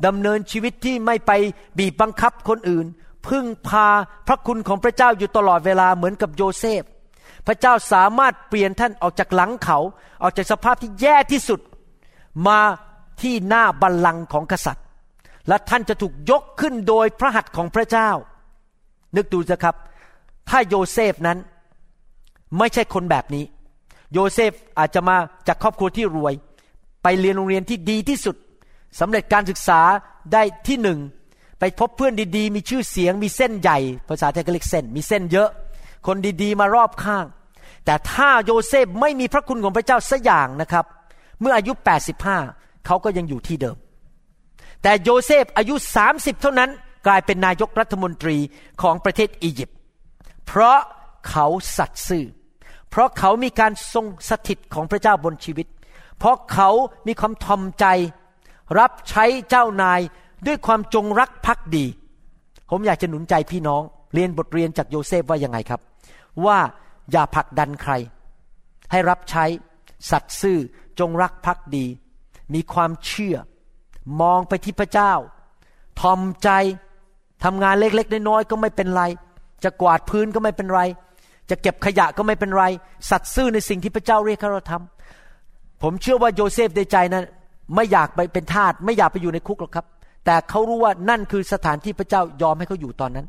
ดำเนินชีวิตที่ไม่ไปบีบบังคับคนอื่น พึ่งพาพระคุณของพระเจ้าอยู่ตลอดเวลาเหมือนกับโยเซฟ พระเจ้าสามารถเปลี่ยนท่านออกจากหลังเขา ออกจากสภาพที่แย่ที่สุด มาที่หน้าบัลลังก์ของกษัตริย์ และท่านจะถูกยกขึ้นโดยพระหัตถ์ของพระเจ้า นึกดูสิครับ ถ้าโยเซฟนั้นไม่ใช่คนแบบนี้ โยเซฟอาจจะมาจากครอบครัวที่รวย ไปเรียนโรงเรียนที่ดีที่สุดสำเร็จการศึกษาได้ที่หนึ่งไปพบเพื่อนดีๆ มีชื่อเสียงมีเส้นใหญ่ ภาษาไทยก็เรียกเส้น มีเส้นเยอะ คนดีๆ มารอบข้าง แต่ถ้าโยเซฟไม่มีพระคุณของพระเจ้าสักอย่างนะครับ เมื่ออายุ 85 เขาก็ยังอยู่ที่เดิม แต่โยเซฟอายุ 30 เท่านั้น กลายเป็นนายกรัฐมนตรีของประเทศอียิปต์เพราะเขาสัตย์ซื่อ เพราะเขามีการทรงสถิตของพระเจ้าบนชีวิต เพราะเขามีความถ่อมใจ รับใช้เจ้านายด้วยความจงรักภักดี ผมอยากจะหนุนใจพี่น้องเรียนบทเรียนจากโยเซฟว่ายังไงครับ ว่าอย่าผลักดันใคร ให้รับใช้ สัตย์ซื่อจงรักภักดี มีความเชื่อ มองไปที่พระเจ้าทอมใจ ทำงานเล็กๆน้อยๆก็ไม่เป็นไร จะกวาดพื้นก็ไม่เป็นไร จะเก็บขยะก็ไม่เป็นไร สัตย์ซื่อในสิ่งที่พระเจ้าเรียกให้เราทำผมเชื่อว่าโยเซฟในใจนั้นไม่อยากไปเป็นทาสไม่อยากไปอยู่ในคุกหรอกครับ แต่เขารู้ว่านั่นคือสถานที่พระเจ้ายอมให้เขาอยู่ตอนนั้น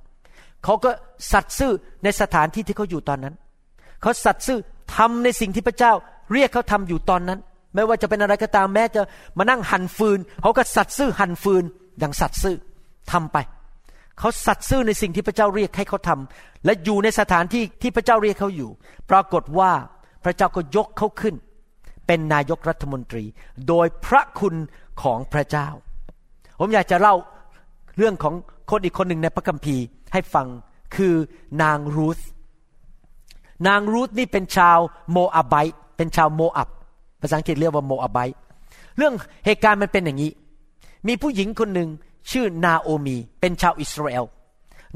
เขาก็สัตย์ซื่อในสถานที่ที่เขาอยู่ตอนนั้น เขาสัตย์ซื่อทำในสิ่งที่พระเจ้าเรียกเขาทำอยู่ตอนนั้น ไม่ว่าจะเป็นอะไรก็ตามแม้จะมานั่งหั่นฟืน เขาก็สัตย์ซื่อหั่นฟืนอย่างสัตย์ซื่อทำไป เขาสัตย์ซื่อในสิ่งที่พระเจ้าเรียกให้เขาทำและอยู่ในสถานที่ที่พระเจ้าเรียกเขาอยู่ ปรากฏว่าพระเจ้าก็ยกเขาขึ้น เป็นนายกรัฐมนตรี โดยพระคุณของพระเจ้า ผมอยากจะเล่าเรื่องของคนอีกคนหนึ่งในพระคัมภีร์ให้ฟังคือนางรูธนางรูธนี่เป็นชาวโมอาไบเป็นชาวโมอับภาษาอังกฤษเรียกว่าโมอาไบเรื่องเหตุการณ์มันเป็นอย่างนี้ มีผู้หญิงคนหนึ่ง ชื่อนาโอมี เป็นชาวอิสราเอล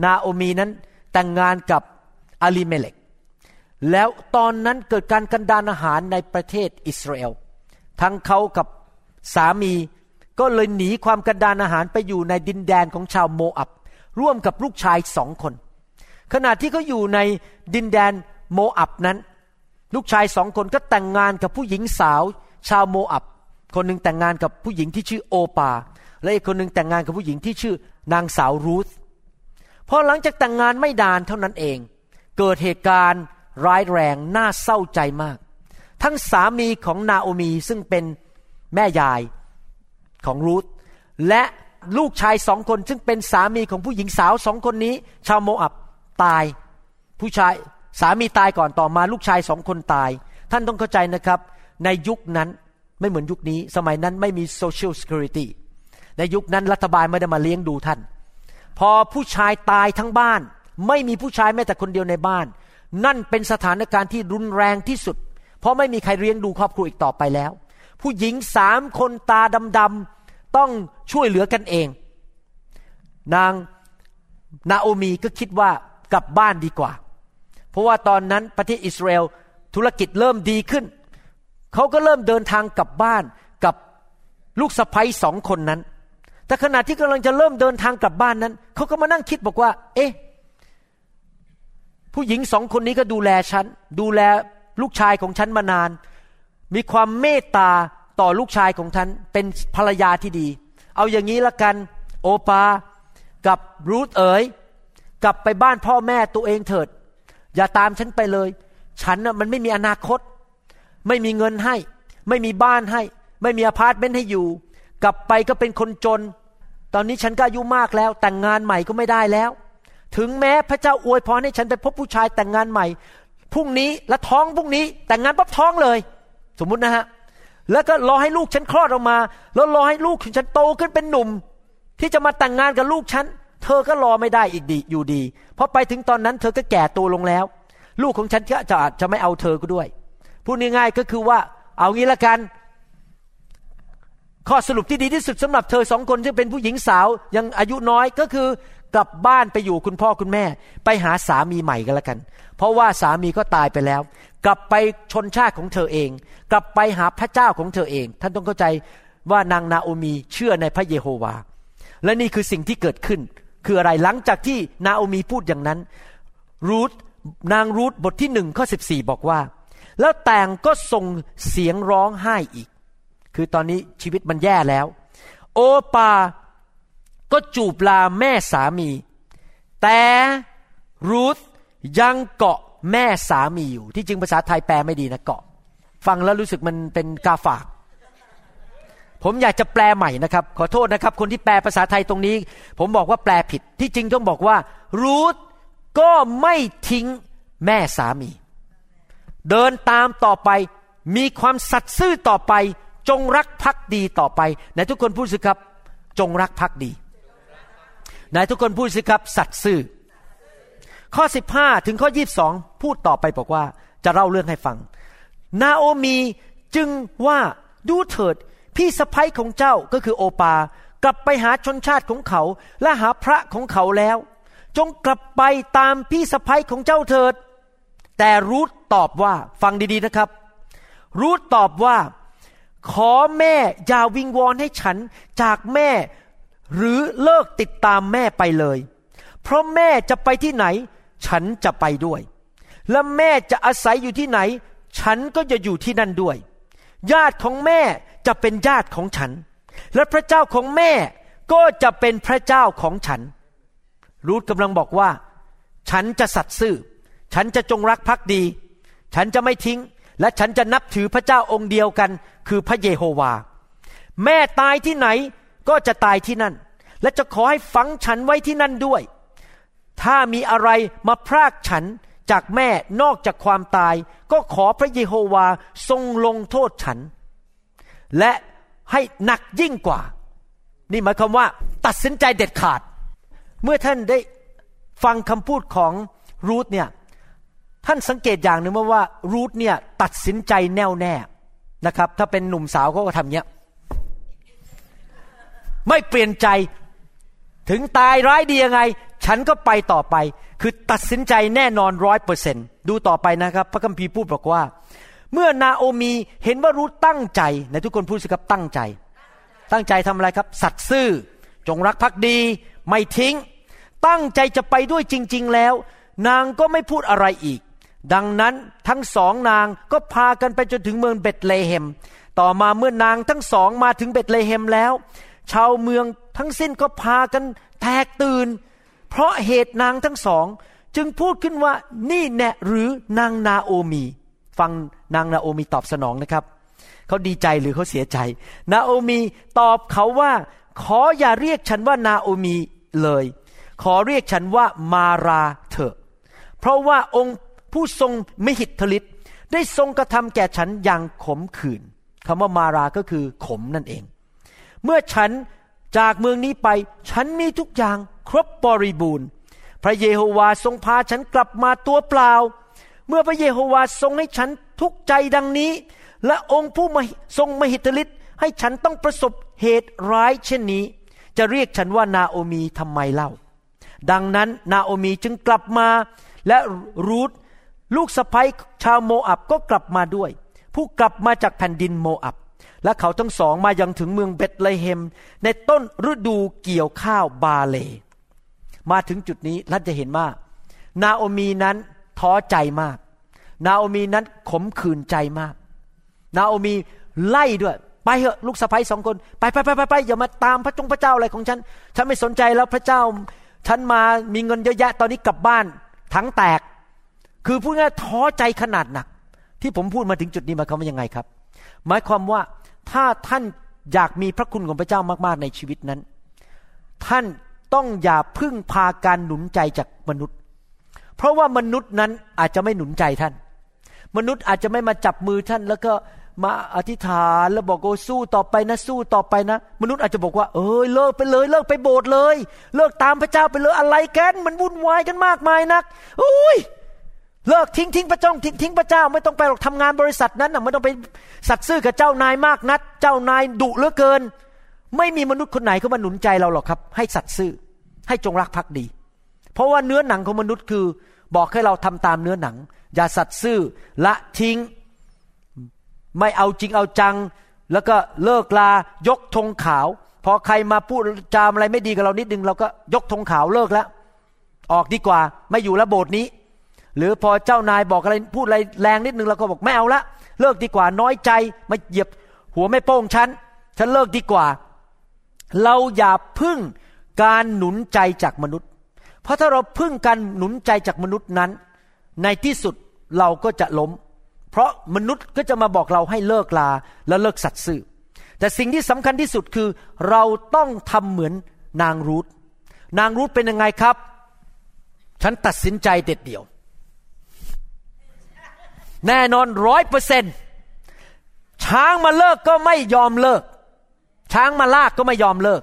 นาโอมีนั้นแต่งงานกับอาลีเมเลก แล้วตอนนั้นเกิดการกันดานอาหารในประเทศอิสราเอล ทั้งเขากับสามีก็เลยหนีความกันดานอาหารไปอยู่ในดินแดนของชาวโมอับ ร่วมกับลูกชายสองคน ขณะที่เขาอยู่ในดินแดนโมอับนั้น ลูกชายสองคนก็แต่งงานกับผู้หญิงสาว ชาวโมอับ คนหนึ่งแต่งงานกับผู้หญิงที่ชื่อโอปา และอีกคนหนึ่งแต่งงานกับผู้หญิงที่ชื่อนางสาวรูธพอหลังจากแต่งงานไม่ดานเท่านั้นเอง เกิดเหตุการณ์ร้ายแรงน่าเศร้าใจมาก ทั้งสามีของนาโอมีซึ่งเป็นแม่ยายของรูธและลูกชายสองคนซึ่งเป็นสามีของผู้หญิงสาวสองคนนี้ ชาวโมอับตาย ผู้ชายสามีตายก่อนต่อมาลูกชายสองคนตาย ท่านต้องเข้าใจนะครับ ในยุคนั้นไม่เหมือนยุคนี้ สมัยนั้นไม่มี social security ในยุคนั้นรัฐบาลไม่ได้มาเลี้ยงดูท่าน พอผู้ชายตายทั้งบ้าน ไม่มีผู้ชายแม้แต่คนเดียวในบ้าน นั่นเป็นสถานการณ์ที่รุนแรงที่สุด เพราะไม่มีใครเลี้ยงดูครอบครัวอีกต่อไปแล้ว ผู้หญิงสามคนตาดำๆต้องช่วยเหลือกันเอง นางนาโอมีก็คิดว่ากลับบ้านดีกว่า เพราะว่าตอนนั้นประเทศอิสราเอลธุรกิจเริ่มดีขึ้น เขาก็เริ่มเดินทางกลับบ้านกับลูกสะใภ้สองคนนั้น แต่ขณะที่กำลังจะเริ่มเดินทางกลับบ้านนั้น เขาก็มานั่งคิดบอกว่า เอ๊ะ ผู้หญิงสองคนนี้ก็ดูแลฉัน ดูแลลูกชายของฉันมานาน มีความเมตตาต่อลูกชายของฉัน เป็นภรรยาที่ดี เอาอย่างนี้ละกัน โอปา กับรูธเอ๋ย กลับไปบ้านพ่อแม่ตัวเองเถิด อย่าตามฉันไปเลย ฉันน่ะมันไม่มีอนาคต ไม่มีเงินให้ ไม่มีบ้านให้ ไม่มีอพาร์ตเมนต์ให้อยู่ กลับไปก็เป็นคนจน ตอนนี้ฉันก็อายุมากแล้ว แต่งงานใหม่ก็ไม่ได้แล้ว ถึงแม้พระเจ้าอวยพรให้ฉันไปพบผู้ชายแต่งงานใหม่พรุ่งนี้และท้องพรุ่งนี้ แต่งงานปั๊บท้องเลย สมมุตินะฮะแล้วก็รอให้ลูกฉันคลอดออกมา แล้วรอให้ลูกของฉันโตขึ้นเป็นหนุ่ม ที่จะมาแต่งงานกับลูกฉันเธอก็รอไม่ได้อีกดีอยู่ดี เพราะไปถึงตอนนั้นเธอก็แก่ตัวลงแล้ว ลูกของฉันก็จะจะไม่เอาเธอก็ด้วยพูดง่ายๆก็คือว่าเอางี้ละกัน ข้อสรุปที่ดีที่สุดสำหรับเธอสองคนที่เป็นผู้หญิงสาวยังอายุน้อยก็คือกลับบ้านไปอยู่คุณพ่อคุณแม่ ไปหาสามีใหม่กันละกัน เพราะว่าสามีก็ตายไปแล้ว กลับไปชนชาติของเธอเอง กลับไปหาพระเจ้าของเธอเอง ท่านต้องเข้าใจว่านางนาโอมีเชื่อในพระเยโฮวา และนี่คือสิ่งที่เกิดขึ้น คืออะไรหลังจากที่นาโอมีพูดอย่างนั้น รูธนางรูธบทที่หนึ่งข้อสิบสี่บอกว่า แล้วแต่งก็ส่งเสียงร้องไห้อีก คือตอนนี้ชีวิตมันแย่แล้ว โอปา ก็จูบลาแม่สามี แต่รูธยังเกาะแม่สามีอยู่ ที่จริงภาษาไทยแปลไม่ดีนะเกาะ ฟังแล้วรู้สึกมันเป็นกาฝาก ผมอยากจะแปลใหม่นะครับ ขอโทษนะครับ คนที่แปลภาษาไทยตรงนี้ ผมบอกว่าแปลผิด ที่จริงต้องบอกว่า รูธก็ไม่ทิ้งแม่สามี เดินตามต่อไปมีความสัตย์ซื่อต่อไป จงรักภักดีต่อไปไหนทุกคนพูดสิครับ จงรักภักดีไหนทุกคนพูดสิครับ สัตย์ซื่อ ข้อ 15 ถึงข้อ 22 พูดต่อไปบอกว่าจะเล่าเรื่องให้ฟัง นาโอมีจึงว่าดูเถิดพี่สะพ้ยของเจ้าก็คือโอปากลับไปหาชนชาติของเขา และหาพระของเขาแล้ว จงกลับไปตามพี่สะพ้ยของเจ้าเถิด แต่รูธตอบว่าฟังดีๆนะครับ รูธตอบว่า ขอแม่อย่าวิงวอนให้ฉันจากแม่ หรือเลิกติดตามแม่ไปเลย เพราะแม่จะไปที่ไหน ฉันจะไปด้วย และแม่จะอาศัยอยู่ที่ไหน ฉันก็จะอยู่ที่นั่นด้วย ญาติของแม่จะเป็นญาติของฉัน และพระเจ้าของแม่ก็จะเป็นพระเจ้าของฉัน รูธกำลังบอกว่า ฉันจะสัตย์ซื่อ ฉันจะจงรักภักดี ฉันจะไม่ทิ้ง และฉันจะนับถือพระเจ้าองค์เดียวกัน คือพระเยโฮวา แม่ตายที่ไหนก็จะตายที่นั่น และจะขอให้ฝังฉันไว้ที่นั่นด้วย ถ้ามีอะไรมาพรากฉันจากแม่นอกจากความตาย ก็ขอพระเยโฮวาทรงลงโทษฉัน และให้หนักยิ่งกว่า นี่หมายความว่า ตัดสินใจเด็ดขาด เมื่อท่านได้ฟังคำพูดของรูธเนี่ย ท่านสังเกตอย่างหนึ่งว่ารูธเนี่ยตัดสินใจแน่วแน่นะครับ ถ้าเป็นหนุ่มสาวเขาก็ทำเนี้ยไม่เปลี่ยนใจถึงตายร้ายดียังไง ฉันก็ไปต่อไป คือตัดสินใจแน่นอนร้อยเปอร์เซนดูต่อไปนะครับ พระคัมภีร์พูดบอกว่า เมื่อนาโอมีเห็นว่ารูธตั้งใจในทุกคนพูดสิครับตั้งใจ ตั้งใจทำอะไรครับ สัตซ์ซื่อ จงรักภักดี ไม่ทิ้ง ตั้งใจจะไปด้วยจริง ๆ แล้ว นางก็ไม่พูดอะไรอีก ดังนั้นทั้งสองนางก็พากันไปจนถึงเมืองเบตเลเฮม ต่อมาเมื่อนางทั้งสองมาถึงเบตเลเฮมแล้ว ชาวเมืองทั้งสิ้นก็พากันแตกตื่น เพราะเหตุนางทั้งสอง จึงพูดขึ้นว่านี่แน่หรือนางนาโอมี ฟังนางนาโอมีตอบสนองนะครับ เขาดีใจหรือเขาเสียใจ นาโอมีตอบเขาว่า ขออย่าเรียกฉันว่านาโอมีเลย ขอเรียกฉันว่ามาราเถอะ เพราะว่าองค์ ผู้ทรงมหิทธฤทธิ์ได้ทรงกระทำแก่ฉันอย่างขมขื่นคำว่ามาราก็คือขมนั่นเอง เมื่อฉันจากเมืองนี้ไป ฉันมีทุกอย่างครบบริบูรณ์ พระเยโฮวาทรงพาฉันกลับมาตัวเปล่า เมื่อพระเยโฮวาทรงให้ฉันทุกใจดังนี้ และองค์ผู้ทรงมหิทธิฤทธิ์ให้ฉันต้องประสบเหตุร้ายเช่นนี้ จะเรียกฉันว่านาโอมีทำไมเล่า ดังนั้นนาโอมีจึงกลับมาและรูธ ลูกสะใภ้ชาวโมอับก็กลับมาด้วย ผู้กลับมาจากแผ่นดินโมอับ และเขาทั้งสองมายังถึงเมืองเบตเลเฮม ในต้นฤดูเกี่ยวข้าวบาเล มาถึงจุดนี้ท่านจะเห็นว่า นาโอมีนั้นท้อใจมาก นาโอมีนั้นขมขื่นใจมาก นาโอมีไล่ด้วยไปเถอะลูกสะใภ้สองคนไปไปไปไปไปอย่ามาตามพระจงพระเจ้าอะไรของฉัน ฉันไม่สนใจแล้วพระเจ้า ฉันมามีเงินเยอะแยะตอนนี้กลับบ้าน ทั้งแตก คือพูดง่ายท้อใจขนาดหนัก ที่ผมพูดมาถึงจุดนี้หมายความว่ายังไงครับ หมายความว่าถ้าท่านอยากมีพระคุณของพระเจ้ามาก ๆ ในชีวิตนั้น ท่านต้องอย่าพึ่งพาการหนุนใจจากมนุษย์ เพราะว่ามนุษย์นั้นอาจจะไม่หนุนใจท่าน มนุษย์อาจจะไม่มาจับมือท่าน แล้วก็มาอธิษฐานแล้วบอกโอ้สู้ต่อไปนะสู้ต่อไปนะ มนุษย์อาจจะบอกว่า เอ้ยเลิกไปเลย เลิกไปโบสถ์เลย เลิกตามพระเจ้าไปเลยอะไรกัน มันวุ่นวายกันมากมายนักอุ้ย เลิกทิ้งทิ้งพระเจ้าทิ้งทิ้งพระเจ้าไม่ต้องไปหรอกทำงานบริษัทนั้นนะไม่ต้องไปสัตซ์ซื่อกับเจ้านายมากนัด เจ้านายดุเหลือเกิน ไม่มีมนุษย์คนไหนเขามาหนุนใจเราหรอกครับ ให้สัตซ์ซื่อให้จงรักภักดี เพราะว่าเนื้อหนังของมนุษย์คือ บอกให้เราทำตามเนื้อหนัง อย่าสัตซ์ซื่อละทิ้ง ไม่เอาจริงเอาจัง แล้วก็เลิกลายกธงขาว พอใครมาพูดจามอะไรไม่ดีกับเรานิดนึงเราก็ยกธงขาวเลิกแล้วออกดีกว่า ไม่อยู่แล้วโบสถ์นี้ หรือพอเจ้านายบอกอะไรพูดอะไรแรงนิดนึงเราก็บอกไม่เอาละเลิกดีกว่าน้อยใจมาเหยียบหัวไม่โป้งฉันฉันเลิกดีกว่า เราอย่าพึ่งการหนุนใจจากมนุษย์ เพราะถ้าเราพึ่งการหนุนใจจากมนุษย์นั้น ในที่สุดเราก็จะล้ม เพราะมนุษย์ก็จะมาบอกเราให้เลิกลาและเลิกสัตย์ซื่อแต่สิ่งที่สำคัญที่สุดคือ เราต้องทำเหมือนนางรูธนางรูธเป็นยังไงครับ ฉันตัดสินใจเด็ดเดี่ยว แน่นอนร้อยเปอร์เซนช้างมาเลิกก็ไม่ยอมเลิก ช้างมาลากก็ไม่ยอมเลิก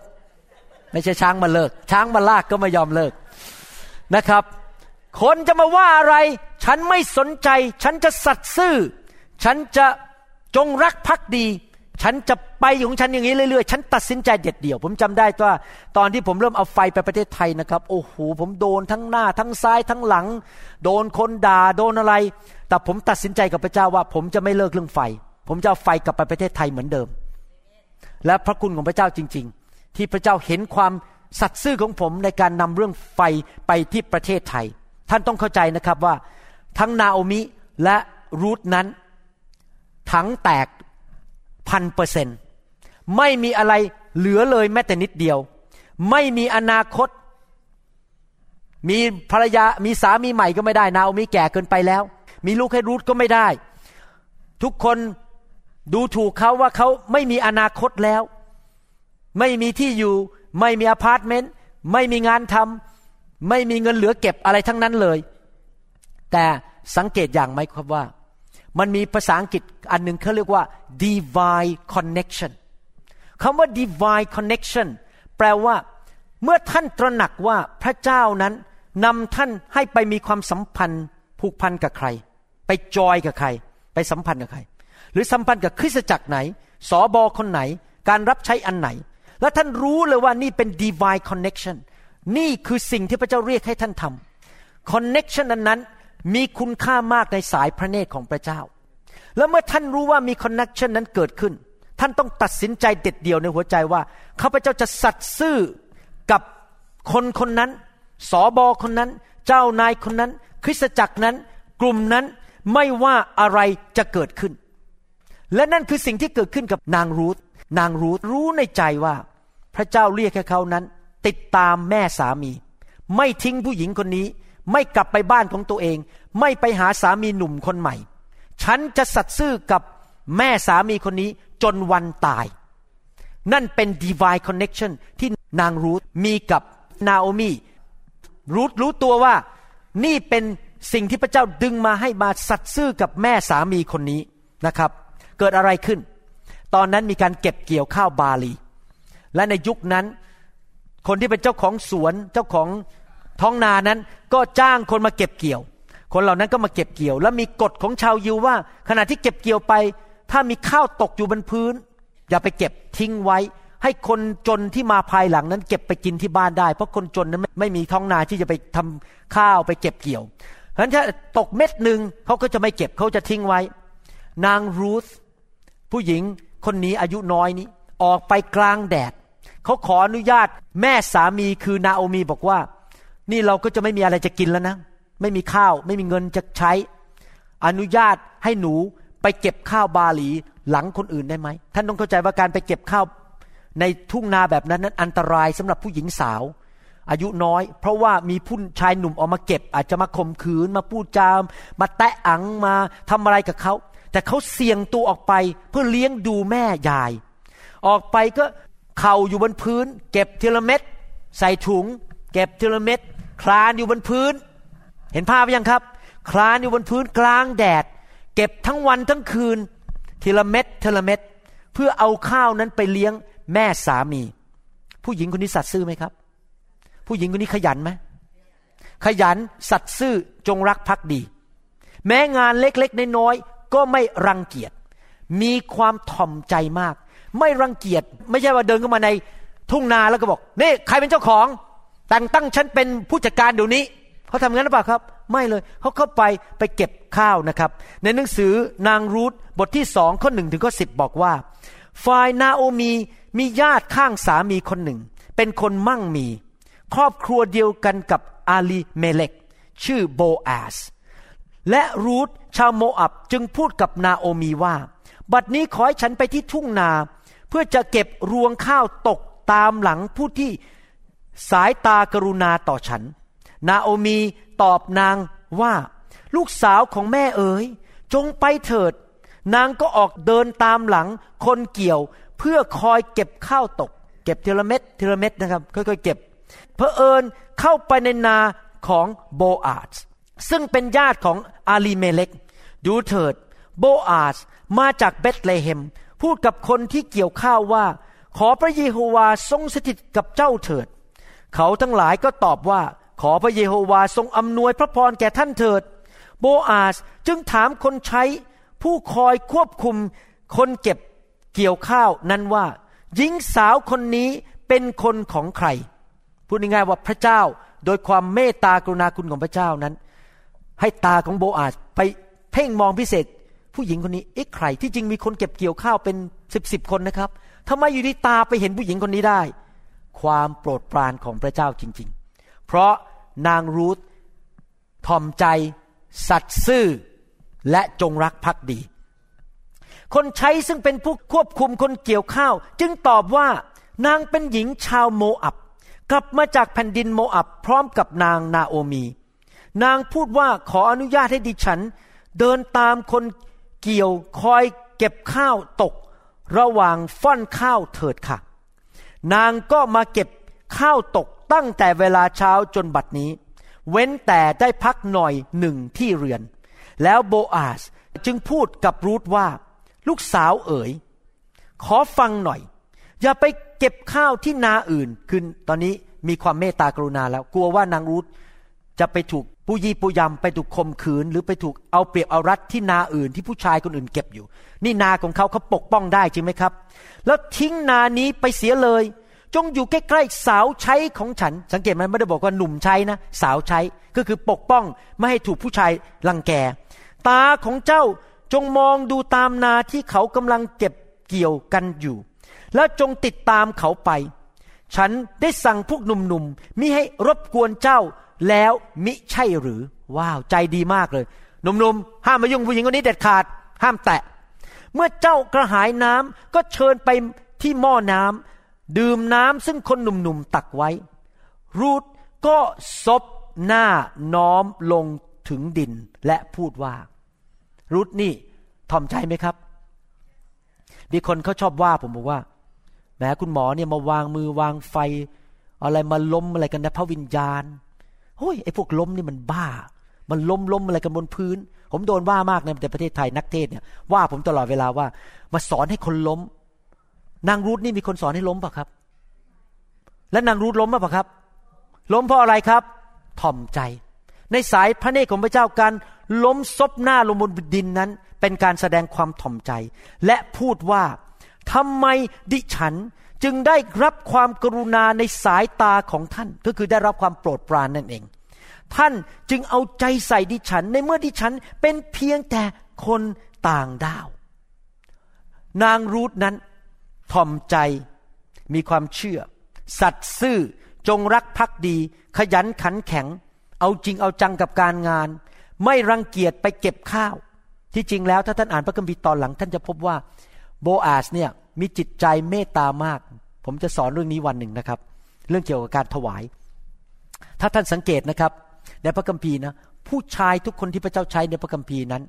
ไม่ใช่ช้างมาเลิก ช้างมาลากก็ไม่ยอมเลิกนะครับ คนจะมาว่าอะไร ฉันไม่สนใจ ฉันจะสัตย์ซื่อ ฉันจะจงรักภักดี ฉันจะไปของฉันอย่างนี้เรื่อยๆ ฉันตัดสินใจเด็ดเดี่ยว ผมจำได้ว่าตอนที่ผมเริ่มเอาไฟไปประเทศไทยนะครับ โอ้โห ผมโดนทั้งหน้า ทั้งซ้าย ทั้งหลัง โดนคนด่า โดนอะไร แต่ผมตัดสินใจกับพระเจ้าว่า ผมจะไม่เลิกเรื่องไฟ ผมจะเอาไฟกลับไปประเทศไทยเหมือนเดิม และพระคุณของพระเจ้าจริง ๆ ที่พระเจ้าเห็นความสัตย์ซื่อของผมในการนำเรื่องไฟไปที่ประเทศไทย ท่านต้องเข้าใจนะครับว่า ทั้งนาโอมิและรูทนั้นถังแตก พันเปอร์เซนไม่มีอะไรเหลือเลยแม้แต่นิดเดียว ไม่มีอนาคต มีภรรยามีสามีใหม่ก็ไม่ได้นาโอมิแก่เกินไปแล้ว มีลูกให้รูทก็ไม่ได้ ทุกคนดูถูกเขาว่าเขาไม่มีอนาคตแล้ว ไม่มีที่อยู่ ไม่มีอพาร์ตเมนต์ไม่มีงานทำไม่มีเงินเหลือเก็บอะไรทั้งนั้นเลย แต่สังเกตอย่างไหมครับว่า มันมีภาษาอังกฤษอันหนึ่งเขาเรียกว่า divine connection คำว่า divine connection แปลว่า เมื่อท่านตระหนักว่าพระเจ้านั้นนำท่านให้ไปมีความสัมพันธ์ผูกพันกับใคร ไปจอยกับใคร ไปสัมพันธ์กับใคร หรือสัมพันธ์กับคริสตจักรไหน สอบอคนไหน การรับใช้อันไหน แล้วท่านรู้เลยว่านี่เป็น divine connection นี่คือสิ่งที่พระเจ้าเรียกให้ท่านทำ connection นั้นนั้น มีคุณค่ามากในสายพระเนตรของพระเจ้า แล้วเมื่อท่านรู้ว่ามี connection นั้นเกิดขึ้น ท่านต้องตัดสินใจเด็ดเดี่ยวในหัวใจว่าข้าพเจ้าจะสัตย์ซื่อกับคนคนนั้น สอบอคนนั้น เจ้านายคนนั้น คริสตจักรนั้น กลุ่มนั้นไม่ว่าอะไรจะเกิดขึ้น และนั่นคือสิ่งที่เกิดขึ้นกับนางรูธนางรูธรู้ในใจว่า พระเจ้าเรียกให้เขานั้น ติดตามแม่สามี ไม่ทิ้งผู้หญิงคนนี้ ไม่กลับไปบ้านของตัวเอง ไม่ไปหาสามีหนุ่มคนใหม่ ฉันจะสัตย์ซื่อกับแม่สามีคนนี้จนวันตาย นั่นเป็น divine connection ที่นางรูธมีกับนาโอมีรูธรู้ตัวว่านี่เป็นสิ่งที่พระเจ้าดึงมาให้มาสัตย์ซื่อกับแม่สามีคนนี้นะครับ เกิดอะไรขึ้น ตอนนั้นมีการเก็บเกี่ยวข้าวบาลี และในยุคนั้น คนที่เป็นเจ้าของสวนเจ้าของ ท้องนานั้นก็จ้างคนมาเก็บเกี่ยว คนเหล่านั้นก็มาเก็บเกี่ยว แล้วมีกฎของชาวยิวว่า ขณะที่เก็บเกี่ยวไป ถ้ามีข้าวตกอยู่บนพื้น อย่าไปเก็บทิ้งไว้ ให้คนจนที่มาภายหลังนั้น เก็บไปกินที่บ้านได้ เพราะคนจนนั้นไม่มีท้องนาที่จะไปทำข้าวไปเก็บเกี่ยวเพราะฉะนั้นถ้าตกเม็ดหนึ่งเขาก็จะไม่เก็บเขาจะทิ้งไว้ นางรูธผู้หญิงคนนี้อายุน้อยนี้ออกไปกลางแดดเขาขออนุญาตแม่สามีคือนาโอมีบอกว่า นี่เราก็จะไม่มีอะไรจะกินแล้วนะ ไม่มีข้าว ไม่มีเงินจะใช้ อนุญาตให้หนูไปเก็บข้าวบาหลีหลังคนอื่นได้ไหม ท่านต้องเข้าใจว่าการไปเก็บข้าวในทุ่งนาแบบนั้นนั้นอันตรายสำหรับผู้หญิงสาว อายุน้อย เพราะว่ามีผู้ชายหนุ่มออกมาเก็บ อาจจะมาข่มขืนมาพูดจาม มาแตะอังมาทำอะไรกับเขา แต่เขาเสี่ยงตัวออกไปเพื่อเลี้ยงดูแม่ยาย ออกไปก็เข่าอยู่บนพื้น เก็บทีละเม็ดใส่ถุง เก็บทีละเม็ด คลานอยู่บนพื้น เห็นภาพยังครับ คลานอยู่บนพื้นกลางแดด เก็บทั้งวันทั้งคืน ทีละเม็ดทีละเม็ดเพื่อเอาข้าวนั้นไปเลี้ยงแม่สามี ผู้หญิงคนนี้สัตย์ซื่อไหมครับ ผู้หญิงคนนี้ขยันไหมขยันสัตย์ซื่อจงรักภักดี แม้งานเล็กๆน้อยๆก็ไม่รังเกียจมีความถ่อมใจมาก ไม่รังเกียจไม่ใช่ว่าเดินเข้ามาในทุ่งนาแล้วก็บอกนี่ใครเป็นเจ้าของ แต่งตั้งฉันเป็นผู้จัดการเดี๋ยวนี้เขาทำงั้นหรือเปล่าครับ ไม่เลยเขาเข้าไปไปเก็บข้าวนะครับ ในหนังสือนางรูธบทที่สองข้อหนึ่งถึงข้อสิบบอกว่าฝ่ายนาโอมีมีญาติข้างสามีคนหนึ่ง เป็นคนมั่งมี ครอบครัวเดียวกันกับอาลีเมเลกชื่อโบอาสและรูธชาวโมอับจึงพูดกับนาโอมีว่า บัดนี้ขอให้ฉันไปที่ทุ่งนา เพื่อจะเก็บรวงข้าวตกตามหลังผู้ที่ สายตากรุณาต่อฉัน นาโอมีตอบนางว่า ลูกสาวของแม่เอ๋ย จงไปเถิด นางก็ออกเดินตามหลังคนเกี่ยวเพื่อคอยเก็บข้าวตก เก็บทีละเม็ดทีละเม็ดนะครับค่อยๆเก็บเพอเอิญเข้าไปในนาของโบอาสซึ่งเป็นญาติของอาลีเมเล็ก ดูเถิด โบอาสมาจากเบธเลเฮม พูดกับคนที่เกี่ยวข้าวว่า ขอพระเยโฮวาทรงสถิตกับเจ้าเถิด เขาทั้งหลายก็ตอบว่า ขอพระเยโฮวาทรงอำนวยพระพรแก่ท่านเถิด โบอาสจึงถามคนใช้ผู้คอยควบคุมคนเก็บเกี่ยวข้าวนั้นว่าหญิงสาวคนนี้เป็นคนของใคร พูดง่ายๆว่าพระเจ้าโดยความเมตตากรุณาคุณของพระเจ้านั้น ให้ตาของโบอาสไปเพ่งมองพิเศษ ผู้หญิงคนนี้เอ๊ะใครที่จริงมีคนเก็บเกี่ยวข้าวเป็นสิบสิบคนนะครับทำไมอยู่ที่ตาไปเห็นผู้หญิงคนนี้ได้ ความโปรดปรานของพระเจ้าจริง ๆ เพราะนางรูธทอมใจ สัตย์ซื่อ และจงรักภักดี คนใช้ซึ่งเป็นผู้ควบคุมคนเกี่ยวข้าว จึงตอบว่านางเป็นหญิงชาวโมอับ กลับมาจากแผ่นดินโมอับพร้อมกับนางนาโอมี นางพูดว่าขออนุญาตให้ดิฉัน เดินตามคนเกี่ยวคอยเก็บข้าวตก ระหว่างฟ่อนข้าวเถิดค่ะ นางก็มาเก็บข้าวตกตั้งแต่เวลาเช้าจนบัดนี้ เว้นแต่ได้พักหน่อยหนึ่งที่เรือน แล้วโบอาสจึงพูดกับรูธว่า ลูกสาวเอ๋ย ขอฟังหน่อย อย่าไปเก็บข้าวที่นาอื่นคือตอนนี้มีความเมตตากรุณาแล้ว กลัวว่านางรูธจะไปถูก ผู้ยีผู้ยำไปถูกข่มขืน หรือไปถูกเอาเปรียบเอารัดที่นาอื่นที่ผู้ชายคนอื่นเก็บอยู่ นี่นาของเขาเขาปกป้องได้จริงไหมครับ แล้วทิ้งนานี้ไปเสียเลย จงอยู่ใกล้ๆสาวใช้ของฉัน สังเกตไหมไม่ได้บอกว่าหนุ่มใช้นะ สาวใช้ก็คือปกป้องไม่ให้ถูกผู้ชายรังแก ตาของเจ้าจงมองดูตามนาที่เขากำลังเก็บเกี่ยวกันอยู่ แล้วจงติดตามเขาไป ฉันได้สั่งพวกหนุ่มๆมิให้รบกวนเจ้า แล้วมิใช่หรือ ว้าวใจดีมากเลยหนุ่มๆห้ามมายุ่งผู้หญิงคนนี้เด็ดขาด ห้ามแตะ เมื่อเจ้ากระหายน้ำก็เชิญไปที่หม้อน้ำดื่มน้ำซึ่งคนหนุ่มๆตักไว้ รูทก็ซบหน้าน้อมลงถึงดินและพูดว่า รูทนี่ถ่อมใจไหมครับมีคนเขาชอบว่าผมบอกว่าแหมคุณหมอเนี่ยมาวางมือวางไฟ อะไรมาล้มอะไรกันนะพระวิญญาณ เฮ้ยไอ้พวกล้มนี่มันบ้า มันล้มล้มอะไรกันบนพื้น ผมโดนว่ามากในประเทศไทยนักเทศเนี่ยว่าผมตลอดเวลาว่า มาสอนให้คนล้ม นางรูทนี่มีคนสอนให้ล้มปะครับ และนางรูทล้มปะครับ ล้มเพราะอะไรครับ ถ่อมใจ ในสายพระเนตรของพระเจ้าการล้มซบหน้าลงบนดินนั้น เป็นการแสดงความถ่อมใจ และพูดว่าทำไมดิฉัน จึงได้รับความกรุณาในสายตาของท่าน ก็คือได้รับความโปรดปรานนั่นเอง ท่านจึงเอาใจใส่ดิฉันในเมื่อดิฉันเป็นเพียงแต่คนต่างดาว นางรูทนั้นถ่อมใจมีความเชื่อ สัตย์ซื่อจงรักภักดี ขยันขันแข็ง เอาจริงเอาจังกับการงาน ไม่รังเกียจไปเก็บข้าว ที่จริงแล้วถ้าท่านอ่านพระคัมภีร์ตอนหลัง ท่านจะพบว่าโบอาสเนี่ย มีจิตใจเมตตามาก ผมจะสอนเรื่องนี้วันหนึ่งนะครับ เรื่องเกี่ยวกับการถวาย ถ้าท่านสังเกตนะครับ ในพระคัมภีร์นะผู้ชายทุกคนที่พระเจ้าใช้ในพระคัมภีร์นั้น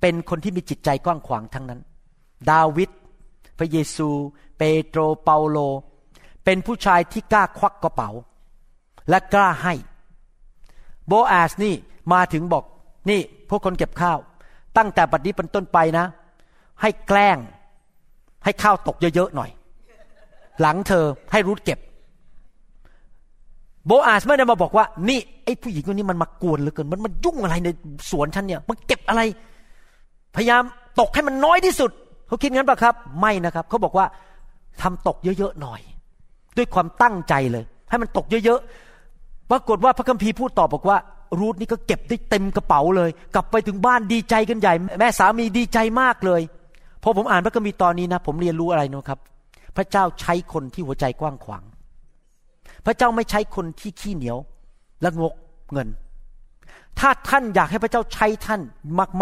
เป็นคนที่มีจิตใจกว้างขวางทั้งนั้น ดาวิดพระเยซู เปโตรเปาโล เป็นผู้ชายที่กล้าควักกระเป๋า และกล้าให้ โบอาสนี่มาถึงบอกนี่พวกคนเก็บข้าว ตั้งแต่บัดนี้เป็นต้นไปนะ ให้แกล้ง ให้ข้าวตกเยอะๆหน่อย หลังเธอให้รูทเก็บ โบอาสไม่ได้มาบอกว่า นี่ไอ้ผู้หญิงคนนี้มันมากวนเหลือเกิน มันมันยุ่งอะไรในสวนฉันเนี่ย มันเก็บอะไร พยายามตกให้มันน้อยที่สุด เขาคิดงั้นปะครับ ไม่นะครับ เขาบอกว่าทำตกเยอะๆหน่อย ด้วยความตั้งใจเลย ให้มันตกเยอะๆปรากฏว่าพระคัมภีร์พูดตอบบอกว่ารูทนี่ก็เก็บได้เต็มกระเป๋าเลย กลับไปถึงบ้านดีใจกันใหญ่ แม่สามีดีใจมากเลย อผมอ่านพระคัมภีร์ตอนนี้นะผมเรียนรู้อะไรนะครับ พระเจ้าใช้คนที่หัวใจกว้างขวาง พระเจ้าไม่ใช้คนที่ขี้เหนียวและงกเงิน ถ้าท่านอยากให้พระเจ้าใช้ท่าน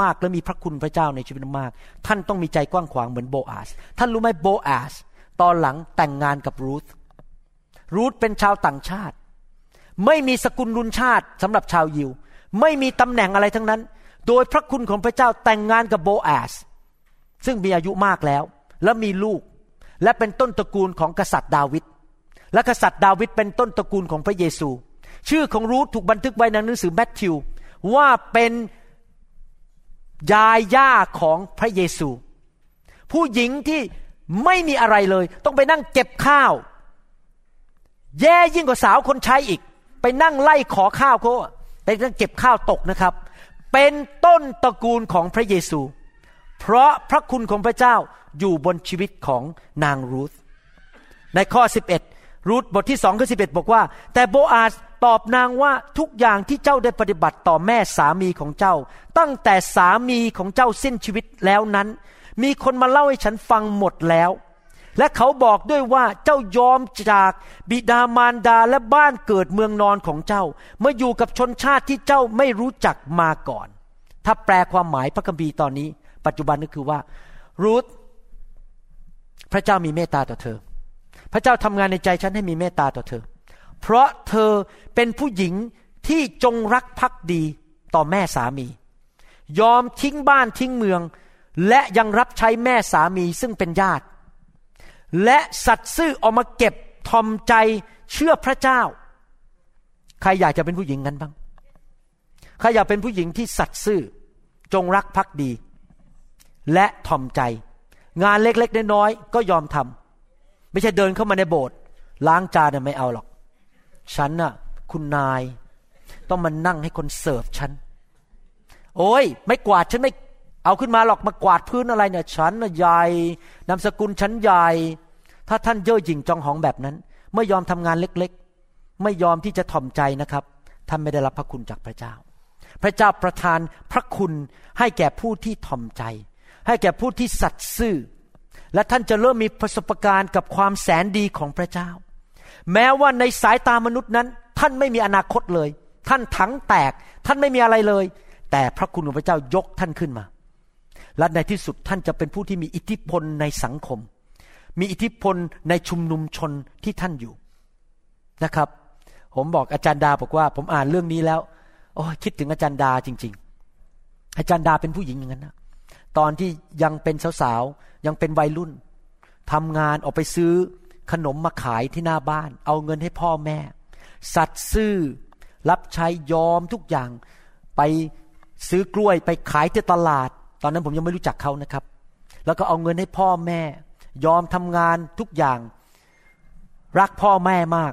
มากๆ และมีพระคุณพระเจ้าในชีวิตมาก ท่านต้องมีใจกว้างขวางเหมือนโบอาสท่านรู้ไหมโบอาสตอนหลังแต่งงานกับรูธรูธเป็นชาวต่างชาติ ไม่มีสกุลรุนชาติสำหรับชาวยิว ไม่มีตำแหน่งอะไรทั้งนั้น โดยพระคุณของพระเจ้าแต่งงานกับโบอาส ซึ่งมีอายุมากแล้ว และมีลูก และเป็นต้นตระกูลของกษัตริย์ดาวิดและกษัตริย์ดาวิดเป็นต้นตระกูลของพระเยซู ชื่อของรูธถูกบันทึกไว้ในหนังสือแมทธิว ว่าเป็นยายย่าของพระเยซู ผู้หญิงที่ไม่มีอะไรเลย ต้องไปนั่งเก็บข้าว แย่ยิ่งกว่าสาวคนใช้อีก ไปนั่งไล่ขอข้าวเขาไปนั่งเก็บข้าวตกนะครับ เป็นต้นตระกูลของพระเยซู เพราะพระคุณของพระเจ้าอยู่บนชีวิตของนางรูธในข้อ 11 รูธบทที่สองข้อสิบอกว่า แต่โบอาสตอบนางว่าทุกอย่างที่เจ้าได้ปฏิบัติต่อแม่สามีของเจ้า ตั้งแต่สามีของเจ้าสิ้นชีวิตแล้วนั้น มีคนมาเล่าให้ฉันฟังหมดแล้ว และเขาบอกด้วยว่าเจ้ายอมจากบิดามารดาและบ้านเกิดเมืองนอนของเจ้ามาอยู่กับชนชาติที่เจ้าไม่รู้จักมาก่อน ถ้าแปลความหมายพระคัมภีร์ตอนนี้ ปัจจุบันก็คือว่ารูธพระเจ้ามีเมตตาต่อเธอ พระเจ้าทำงานในใจฉันให้มีเมตตาต่อเธอ เพราะเธอเป็นผู้หญิงที่จงรักภักดีต่อแม่สามี ยอมทิ้งบ้านทิ้งเมือง และยังรับใช้แม่สามีซึ่งเป็นญาติ และสัตซ์ซื่อออกมาเก็บทอมใจเชื่อพระเจ้า ใครอยากจะเป็นผู้หญิงนั้นบ้าง ใครอยากเป็นผู้หญิงที่สัตซ์ซื่อจงรักภักดี และทอมใจ งานเล็กๆน้อยๆก็ยอมทำไม่ใช่เดินเข้ามาในโบสถ์ล้างจานไม่เอาหรอก ฉันน่ะ คุณนาย ต้องมานั่งให้คนเสิร์ฟฉัน โอ้ย ไม่กวาดฉันไม่เอาขึ้นมาหรอกมากวาดพื้นอะไรเนี่ยฉันน่ะใหญ่นามสกุลฉันใหญ่ถ้าท่านเย่อหยิ่งจองหองแบบนั้น ไม่ยอมทำงานเล็กๆ ไม่ยอมที่จะถ่อมใจนะครับท่านไม่ได้รับพระคุณจากพระเจ้า พระเจ้าประทานพระคุณให้แก่ผู้ที่ถ่อมใจ ให้แก่ผู้ที่สัตย์ซื่อ และท่านจะเริ่มมีประสบการณ์กับความแสนดีของพระเจ้า แม้ว่าในสายตามนุษย์นั้น ท่านไม่มีอนาคตเลย ท่านถังแตก ท่านไม่มีอะไรเลย แต่พระคุณของพระเจ้ายกท่านขึ้นมา และในที่สุดท่านจะเป็นผู้ที่มีอิทธิพลในสังคม มีอิทธิพลในชุมนุมชนที่ท่านอยู่นะครับ ผมบอกอาจารย์ดาบอกว่า ผมอ่านเรื่องนี้แล้วโอ้คิดถึงอาจารย์ดาจริง ๆ อาจารย์ดาเป็นผู้หญิงอย่างนั้นนะ ตอนที่ยังเป็นสาวๆยังเป็นวัยรุ่นทำงานออกไปซื้อขนมมาขายที่หน้าบ้าน เอาเงินให้พ่อแม่ สัตซ์ซื่อ รับใช้ยอมทุกอย่าง ไปซื้อกล้วยไปขายที่ตลาด ตอนนั้นผมยังไม่รู้จักเขานะครับ แล้วก็เอาเงินให้พ่อแม่ ยอมทำงานทุกอย่าง รักพ่อแม่มาก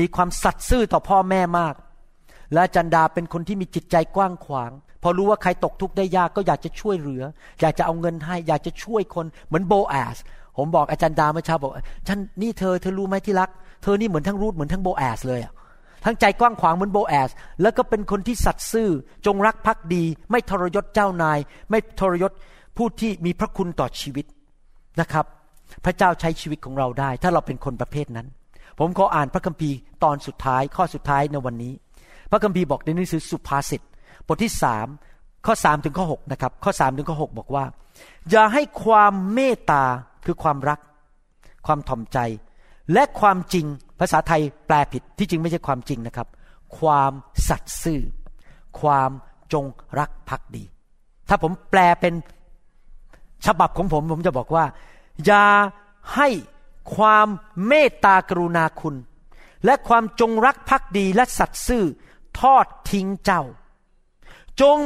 มีความสัตย์ซื่อต่อพ่อแม่มาก และจันดาเป็นคนที่มีจิตใจกว้างขวาง พอรู้ว่าใครตกทุกข์ได้ยากก็อยากจะช่วยเหลือ อยากจะเอาเงินให้ อยากจะช่วยคนเหมือนโบแอสผมบอกอาจารย์ดาเมื่อเช้าบอกฉันนี่เธอเธอรู้ไหมที่รัก เธอนี่เหมือนทั้งรูทเหมือนทั้งโบแอสเลยอะทั้งใจกว้างขวางเหมือนโบแอส แล้วก็เป็นคนที่สัตย์ซื่อ จงรักภักดี ไม่ทรยศเจ้านาย ไม่ทรยศผู้ที่มีพระคุณต่อชีวิตนะครับ พระเจ้าใช้ชีวิตของเราได้ ถ้าเราเป็นคนประเภทนั้น ผมขออ่านพระคัมภีร์ตอนสุดท้ายข้อสุดท้ายในวันนี้ พระคัมภีร์บอกในหนังสือสุภาษิตบทที่สามข้อสามถึงข้อหกนะครับ ข้อสามถึงข้อหกบอกว่า อย่าให้ความเมตตาคือความรัก ความถ่อมใจ และความจริงภาษาไทยแปลผิดที่จริงไม่ใช่ความจริงนะครับ ความสัตย์ซื่อ ความจงรักภักดี ถ้าผมแปลเป็นฉบับของผมผมจะบอกว่า อย่าให้ความเมตตากรุณาคุณ และความจงรักภักดีและสัตย์ซื่อ ทอดทิ้งเจ้า จง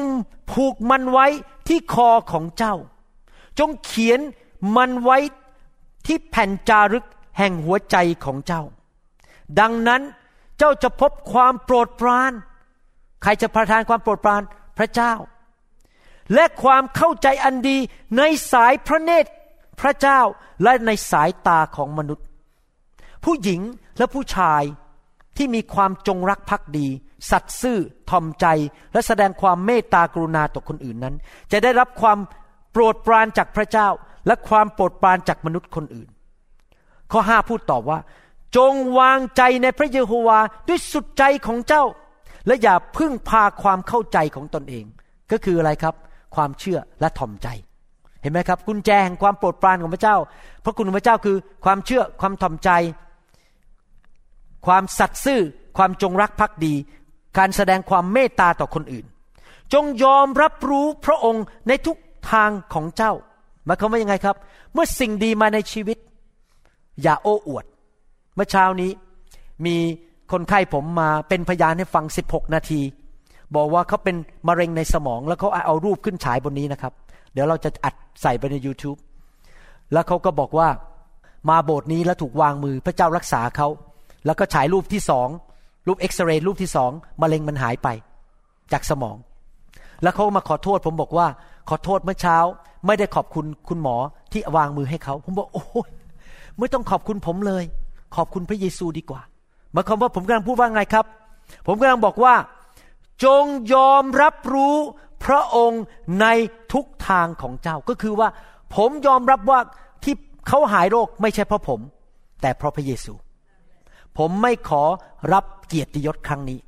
ผูกมันไว้ที่คอของเจ้า จงเขียนมันไว้ที่แผ่นจารึกแห่งหัวใจของเจ้า ดังนั้นเจ้าจะพบความโปรดปราน ใครจะประทานความโปรดปรานพระเจ้า และความเข้าใจอันดีในสายพระเนตรพระเจ้าและในสายตาของมนุษย์ ผู้หญิงและผู้ชาย ที่มีความจงรักภักดี สัตย์ซื่อทอมใจ และแสดงความเมตตากรุณาต่อคนอื่นนั้น จะได้รับความโปรดปรานจากพระเจ้า และความโปรดปรานจากมนุษย์คนอื่น ข้อห้าพูดตอบว่า จงวางใจในพระเยโฮวาด้วยสุดใจของเจ้า และอย่าพึ่งพาความเข้าใจของตนเอง ก็คืออะไรครับ ความเชื่อและถ่อมใจ เห็นไหมครับกุญแจแห่งความโปรดปรานของพระเจ้า พระคุณของพระเจ้าคือความเชื่อความถ่อมใจ ความสัตย์ซื่อ ความจงรักภักดี การแสดงความเมตตาต่อคนอื่น จงยอมรับรู้พระองค์ในทุกทางของเจ้าหมายความว่ายังไงครับ เมื่อสิ่งดีมาในชีวิต อย่าโอ้อวด เมื่อเช้านี้มีคนไข้ผมมาเป็นพยานให้ฟัง 16 นาที บอกว่าเขาเป็นมะเร็งในสมอง แล้วเขาเอารูปขึ้นฉายบนนี้นะครับ เดี๋ยวเราจะอัดใส่ไปใน YouTube แล้วเขาก็บอกว่ามาโบสถ์นี้แล้วถูกวางมือพระเจ้ารักษาเขา แล้วก็ฉายรูปที่สองรูปเอ็กซเรย์รูปที่สองมะเร็งมันหายไป จากสมอง แล้วเขามาขอโทษ ผมบอกว่า ขอโทษเมื่อเช้า ไม่ได้ขอบคุณคุณหมอที่วางมือให้เขา ผมบอกโอ้ยไม่ต้องขอบคุณผมเลย ขอบคุณพระเยซูดีกว่าหมายความว่าผมกำลังพูดว่าไงครับ ผมกำลังบอกว่า จงยอมรับรู้พระองค์ในทุกทางของเจ้าก็คือว่า ผมยอมรับว่าที่เขาหายโรคไม่ใช่เพราะผม แต่เพราะพระเยซู ผมไม่ขอรับเกียรติยศครั้งนี้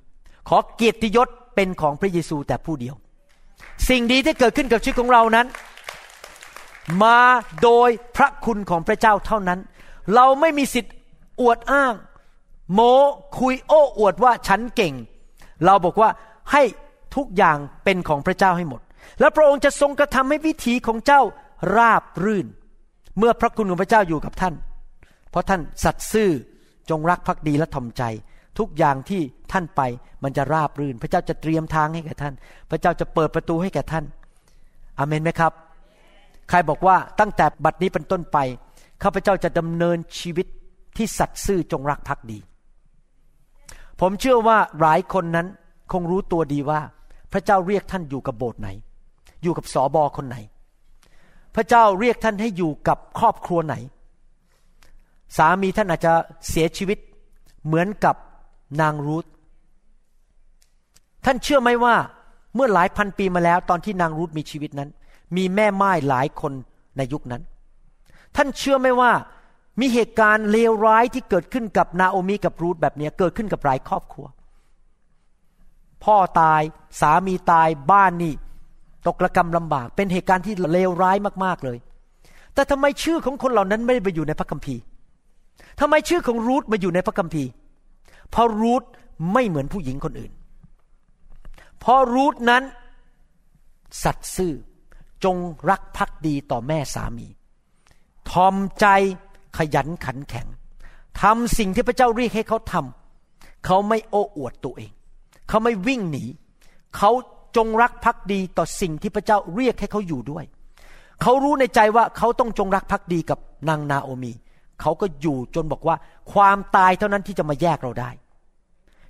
ขอเกียรติยศเป็นของพระเยซูแต่ผู้เดียว สิ่งดีที่เกิดขึ้นกับชีวิตของเรานั้น มาโดยพระคุณของพระเจ้าเท่านั้น เราไม่มีสิทธิ์อวดอ้าง โมคุยโอ้อวดว่าฉันเก่ง เราบอกว่าให้ทุกอย่างเป็นของพระเจ้าให้หมด แล้วพระองค์จะทรงกระทำให้วิถีของเจ้าราบรื่น เมื่อพระคุณของพระเจ้าอยู่กับท่าน เพราะท่านสัตย์ซื่อ จงรักภักดีและทอมใจ ทุกอย่างที่ท่านไปมันจะราบรื่น พระเจ้าจะเตรียมทางให้แก่ท่าน พระเจ้าจะเปิดประตูให้แก่ท่านอเมนไหมครับ ใครบอกว่าตั้งแต่บัดนี้เป็นต้นไปข้าพเจ้าจะดำเนินชีวิตที่สัตย์ซื่อจงรักภักดี ผมเชื่อว่าหลายคนนั้นคงรู้ตัวดีว่า พระเจ้าเรียกท่านอยู่กับโบสถ์ไหน อยู่กับสอบอคนไหน พระเจ้าเรียกท่านให้อยู่กับครอบครัวไหน สามีท่านอาจจะเสียชีวิตเหมือนกับนางรูธท่านเชื่อไหมว่าเมื่อหลายพันปีมาแล้ว ตอนที่นางรูธมีชีวิตนั้น มีแม่ไม้หลายคนในยุคนั้น ท่านเชื่อไหมว่ามีเหตุการณ์เลวร้ายที่เกิดขึ้นกับนาโอมีกับรูธแบบนี้เกิดขึ้นกับหลายครอบครัว พ่อตายสามีตายบ้านนี่ตกระกรรมลำบาก เป็นเหตุการณ์ที่เลวร้ายมากๆเลย แต่ทำไมชื่อของคนเหล่านั้นไม่ได้ไปอยู่ในพระคัมภีร์ ทำไมชื่อของรูธมาอยู่ในพระคัมภีร์ เพราะรูธไม่เหมือนผู้หญิงคนอื่น เพราะรูธนั้น สัตย์ซื่อจงรักภักดีต่อแม่สามี ทอมใจขยันขันแข็งทำสิ่งที่พระเจ้าเรียกให้เขาทำเขาไม่โอ้อวดตัวเอง เขาไม่วิ่งหนี เขาจงรักภักดีต่อสิ่งที่พระเจ้าเรียกให้เขาอยู่ด้วย เขารู้ในใจว่าเขาต้องจงรักภักดีกับนางนาโอมี เขาก็อยู่จนบอกว่า ความตายเท่านั้นที่จะมาแยกเราได้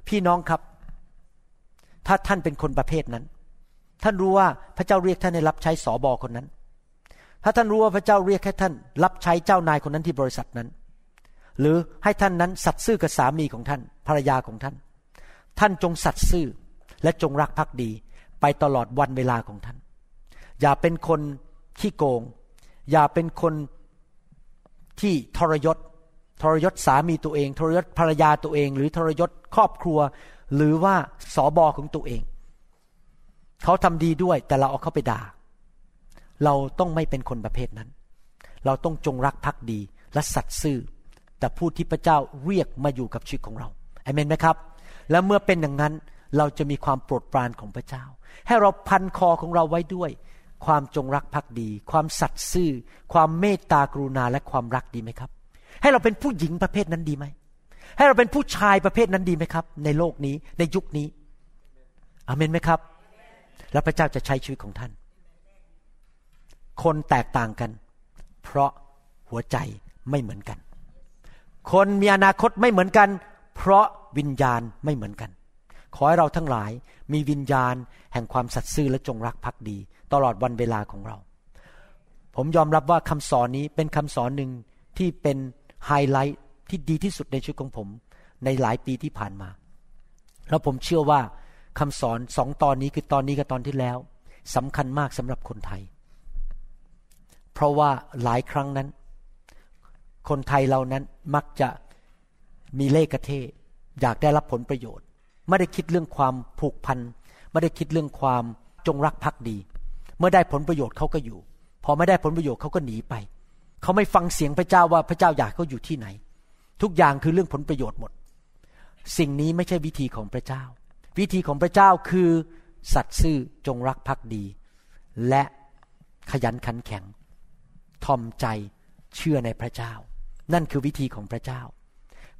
พี่น้องครับ ถ้าท่านเป็นคนประเภทนั้น ท่านรู้ว่าพระเจ้าเรียกท่านให้รับใช้สอบอคนนั้น ถ้าท่านรู้ว่าพระเจ้าเรียกให้ท่าน รับใช้เจ้านายคนนั้นที่บริษัทนั้น หรือให้ท่านนั้นสัตย์ซื่อกับสามีของท่าน ภรรยาของท่าน ท่านจงสัตย์ซื่อและจงรักภักดีไปตลอดวันเวลาของท่าน อย่าเป็นคนขี้โกง อย่าเป็นคน ที่ทรยศทรยศสามีตัวเอง ทรยศภรรยาตัวเอง หรือทรยศครอบครัว หรือว่าสอบอของตัวเอง เขาทำดีด้วยแต่เราเอาเขาไปด่า เราต้องไม่เป็นคนประเภทนั้น เราต้องจงรักภักดีและสัตย์ซื่อ แต่ผู้ที่พระเจ้าเรียกมาอยู่กับชีวิตของเราเอเมนไหมครับ และเมื่อเป็นอย่างนั้นเราจะมีความโปรดปรานของพระเจ้า ให้เราพันคอของเราไว้ด้วย ความจงรักภักดี ความสัตย์ซื่อ ความเมตตากรุณาและความรักดีไหมครับ ให้เราเป็นผู้หญิงประเภทนั้นดีไหม ให้เราเป็นผู้ชายประเภทนั้นดีไหมครับ ในโลกนี้ในยุคนี้อเมนไหมครับ แล้วพระเจ้าจะใช้ชีวิตของท่าน คนแตกต่างกัน เพราะหัวใจไม่เหมือนกัน คนมีอนาคตไม่เหมือนกัน เพราะวิญญาณไม่เหมือนกัน ขอให้เราทั้งหลายมีวิญญาณแห่งความสัตย์ซื่อและจงรักภักดี ตลอดวันเวลาของเรา ผมยอมรับว่าคำสอนนี้เป็นคำสอนหนึ่งที่เป็นไฮไลท์ที่ดีที่สุดในชีวิตของผมในหลายปีที่ผ่านมา แล้วผมเชื่อว่าคำสอนสองตอนนี้คือตอนนี้กับตอนที่แล้วสำคัญมากสำหรับคนไทย เพราะว่าหลายครั้งนั้น คนไทยเรานั้นมักจะมีเล่กระเทอยากได้รับผลประโยชน์ ไม่ได้คิดเรื่องความผูกพัน ไม่ได้คิดเรื่องความจงรักภักดี เมื่อได้ผลประโยชน์เขาก็อยู่ พอไม่ได้ผลประโยชน์เขาก็หนีไป เขาไม่ฟังเสียงพระเจ้าว่าพระเจ้าอยากเขาอยู่ที่ไหน ทุกอย่างคือเรื่องผลประโยชน์หมด สิ่งนี้ไม่ใช่วิธีของพระเจ้า วิธีของพระเจ้าคือสัตย์ซื่อจงรักภักดี และขยันขันแข็ง ทอมใจเชื่อในพระเจ้า นั่นคือวิธีของพระเจ้า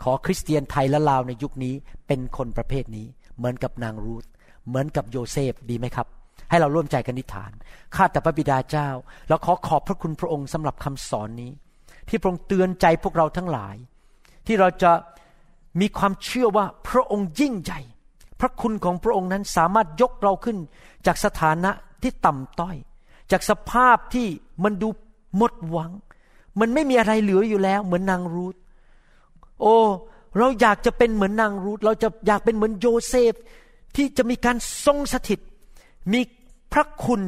ขอคริสเตียนไทยและลาวในยุคนี้เป็นคนประเภทนี้ เหมือนกับนางรูธเหมือนกับโยเซฟดีไหมครับ ให้เราร่วมใจกันนิฐาน ข้าแต่พระบิดาเจ้า เราขอขอบพระคุณพระองค์สำหรับคำสอนนี้ ที่พระองค์เตือนใจพวกเราทั้งหลาย ที่เราจะมีความเชื่อว่าพระองค์ยิ่งใหญ่ พระคุณของพระองค์นั้นสามารถยกเราขึ้น จากสถานะที่ต่ำต้อย จากสภาพที่มันดูหมดหวัง มันไม่มีอะไรเหลืออยู่แล้ว เหมือนนางรูธ โอ้เราอยากจะเป็นเหมือนนางรูธ เราจะอยากเป็นเหมือนโยเซฟที่จะมีการทรงสถิต มีพระคุณ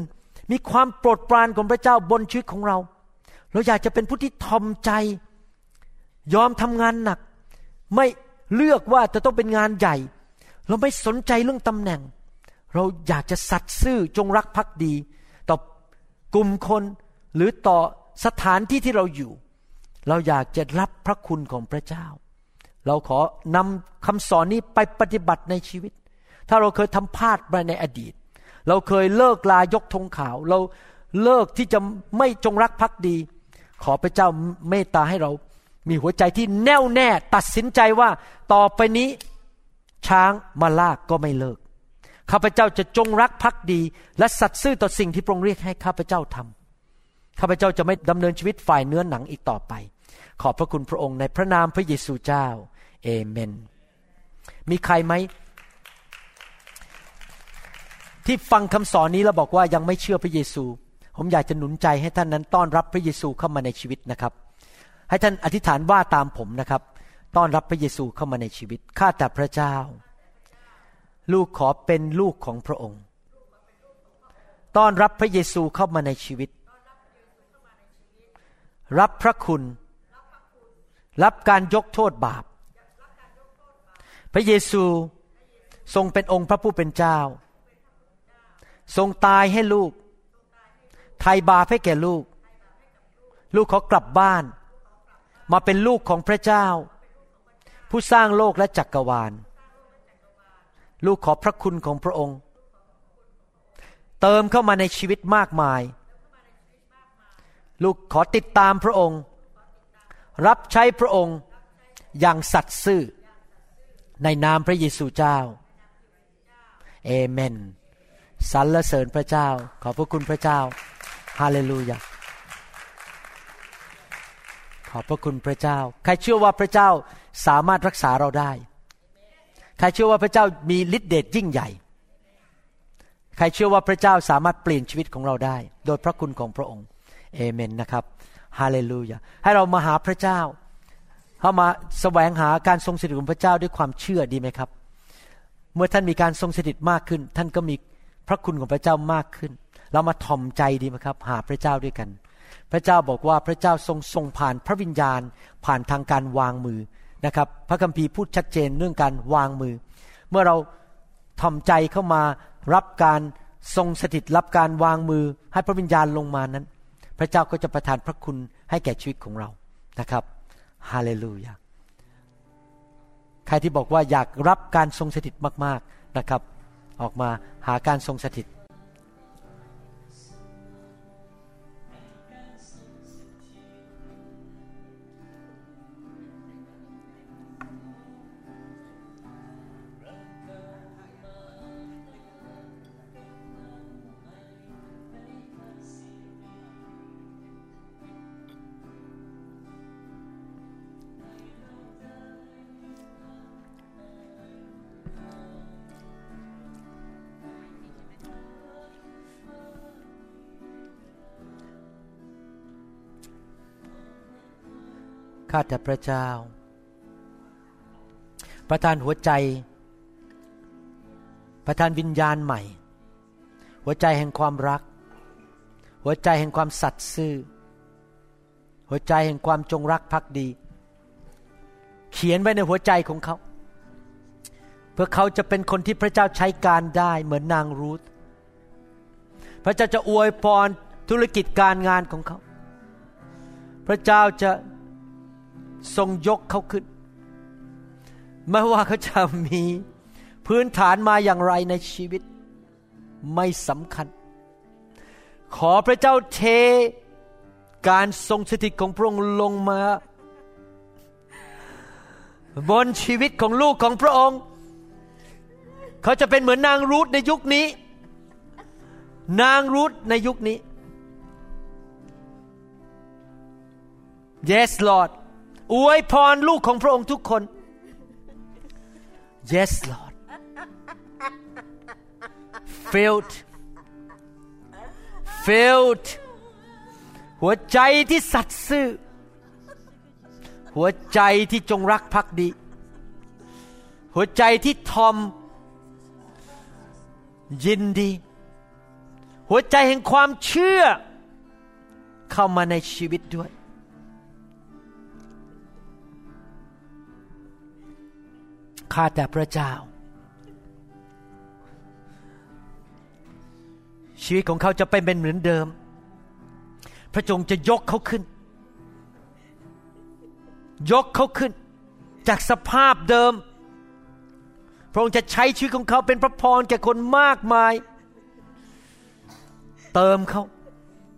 มีความโปรดปรานของพระเจ้าบนชีวิตของเรา เราอยากจะเป็นผู้ที่ทอมใจ ยอมทำงานหนัก ไม่เลือกว่าจะต้องเป็นงานใหญ่ เราไม่สนใจเรื่องตำแหน่ง เราอยากจะสัตย์ซื่อจงรักภักดี ต่อกลุ่มคนหรือต่อสถานที่ที่เราอยู่ เราอยากจะรับพระคุณของพระเจ้า เราขอนำคำสอนนี้ไปปฏิบัติในชีวิต ถ้าเราเคยทำพลาดไปในอดีต เราเคยเลิกลายกธงขาว เราเลิกที่จะไม่จงรักภักดี ขอพระเจ้าเมตตาให้เรา มีหัวใจที่แน่วแน่ตัดสินใจว่าต่อไปนี้ช้างมาลากก็ไม่เลิก ข้าพเจ้าจะจงรักภักดี และสัตย์ซื่อต่อสิ่งที่พระองค์เรียกให้ข้าพเจ้าทำข้าพเจ้าจะไม่ดำเนินชีวิตฝ่ายเนื้อหนังอีกต่อไป ขอบพระคุณพระองค์ในพระนามพระเยซูเจ้า เอเมน มีใครไหม ที่ฟังคำสอนนี้แล้วบอกว่ายังไม่เชื่อพระเยซู ผมอยากจะหนุนใจให้ท่านนั้นต้อนรับพระเยซูเข้ามาในชีวิตนะครับ ให้ท่านอธิษฐานว่าตามผมนะครับ ต้อนรับพระเยซูเข้ามาในชีวิตข้าแต่พระเจ้า ลูกขอเป็นลูกของพระองค์ ต้อนรับพระเยซูเข้ามาในชีวิต รับพระคุณ รับการยกโทษบาป พระเยซูทรงเป็นองค์พระผู้เป็นเจ้า ทรงตายให้ลูกไถ่บาปให้แก่ลูก ลูกขอกลับบ้าน มาเป็นลูกของพระเจ้า ผู้สร้างโลกและจักกรวาล ลูกขอพระคุณของพระองค์ เติมเข้ามาในชีวิตมากมาย ลูกขอติดตามพระองค์ รับใช้พระองค์อย่างสัตย์ซื่อในนามพระเยซูเจ้าเอเมน สรรเสริญพระเจ้า ขอบพระคุณพระเจ้าฮาเลลูยาขอบพระคุณพระเจ้า ใครเชื่อว่าพระเจ้าสามารถรักษาเราได้ ใครเชื่อว่าพระเจ้ามีฤทธิเดชยิ่งใหญ่ ใครเชื่อว่าพระเจ้าสามารถเปลี่ยนชีวิตของเราได้ โดยพระคุณของพระองค์เอเมนนะครับฮาเลลูยาให้เรามาหาพระเจ้าเข้ามาแสวงหาการทรงสถิตของพระเจ้าด้วยความเชื่อดีไหมครับ เมื่อท่านมีการทรงสถิตมากขึ้น ท่านก็มี พระคุณของพระเจ้ามากขึ้น เรามาถ่อมใจดีไหมครับ หาพระเจ้าด้วยกัน พระเจ้าบอกว่าพระเจ้าทรงทรงผ่านพระวิญญาณผ่านทางการวางมือนะครับ พระคัมภีร์พูดชัดเจนเรื่องการวางมือ เมื่อเราถ่อมใจเข้ามารับการทรงสถิตรับการวางมือให้พระวิญญาณลงมานั้น พระเจ้าก็จะประทานพระคุณให้แก่ชีวิตของเรานะครับฮาเลลูยาใครที่บอกว่าอยากรับการทรงสถิตมาก ๆนะครับ ออกมาหาการทรงสถิต ข้าแต่พระเจ้า ประทานหัวใจ ประทานวิญญาณใหม่ หัวใจแห่งความรัก หัวใจแห่งความสัตย์ซื่อ หัวใจแห่งความจงรักภักดี เขียนไว้ในหัวใจของเขา เพื่อเขาจะเป็นคนที่พระเจ้าใช้การได้เหมือนนางรูธพระเจ้าจะอวยพรธุรกิจการงานของเขา พระเจ้าจะ ทรงยกเขาขึ้น ไม่ว่าเขาจะมีพื้นฐานมาอย่างไรในชีวิต ไม่สำคัญ ขอพระเจ้าเทการทรงสถิตของพระองค์ลงมา บนชีวิตของลูกของพระองค์ เขาจะเป็นเหมือนนางรูธในยุคนี้ นางรูธในยุคนี้ Yes Lord อวยพรลูกของพระองค์ทุกคน Yes Lord filled filled หัวใจที่สัตย์ซื่อ หัวใจที่จงรักภักดี หัวใจที่ทอม ยินดี หัวใจแห่งความเชื่อ เข้ามาในชีวิตด้วย ข้าแต่พระเจ้า ชีวิตของเขาจะเป็นเหมือนเดิม พระจงจะยกเขาขึ้น ยกเขาขึ้น จากสภาพเดิม พระองค์จะใช้ชีวิตของเขาเป็นพระพรแก่คนมากมาย เติมเขา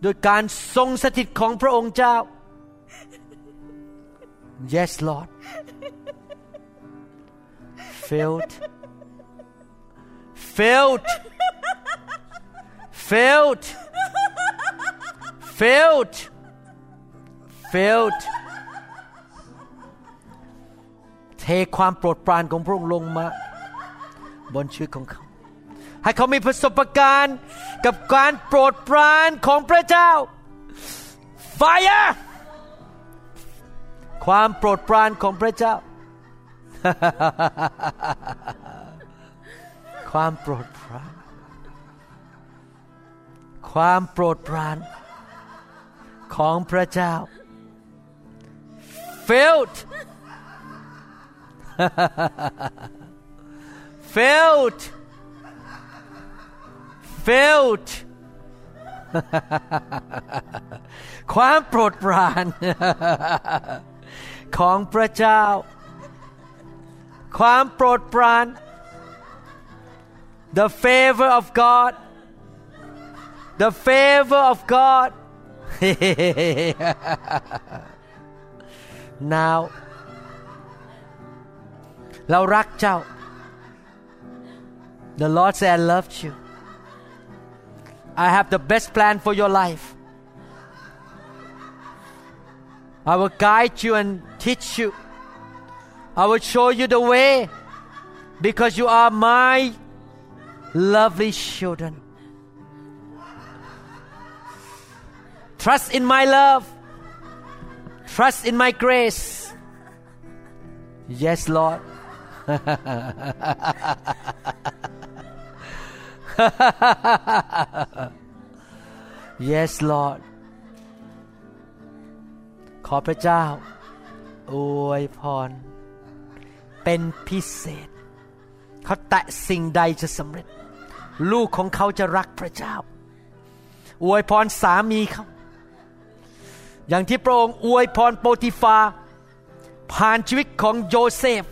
โดยการทรงสถิตของพระองค์เจ้า Yes Lord filled filled filled filled filled เทความโปรดปรานของพระองค์ลงมา บนชีวิตของเขา ให้เขามีประสบการณ์กับการโปรดปรานของพระเจ้า Fire ความโปรดปรานของพระเจ้า ความโปรดปราน ความโปรดปราน ของพระเจ้า filled filled filled ความโปรดปราน ของพระเจ้า ความโปรดปราน the favor of God the favor of God now เรารักเจ้า the Lord said I loved you I have the best plan for your life I will guide you and teach you I will show you the way because you are my lovely children Trust in my love. Trust in my grace. Yes, Lord. yes, Lord. ขอพระเจ้า อวยพร เป็นพิเศษ เขาแตะสิ่งใดจะสำเร็จ ลูกของเขาจะรักพระเจ้า อวยพรสามีเขา อย่างที่พระองค์อวยพรโปติฟา ผ่านชีวิตของโยเซฟ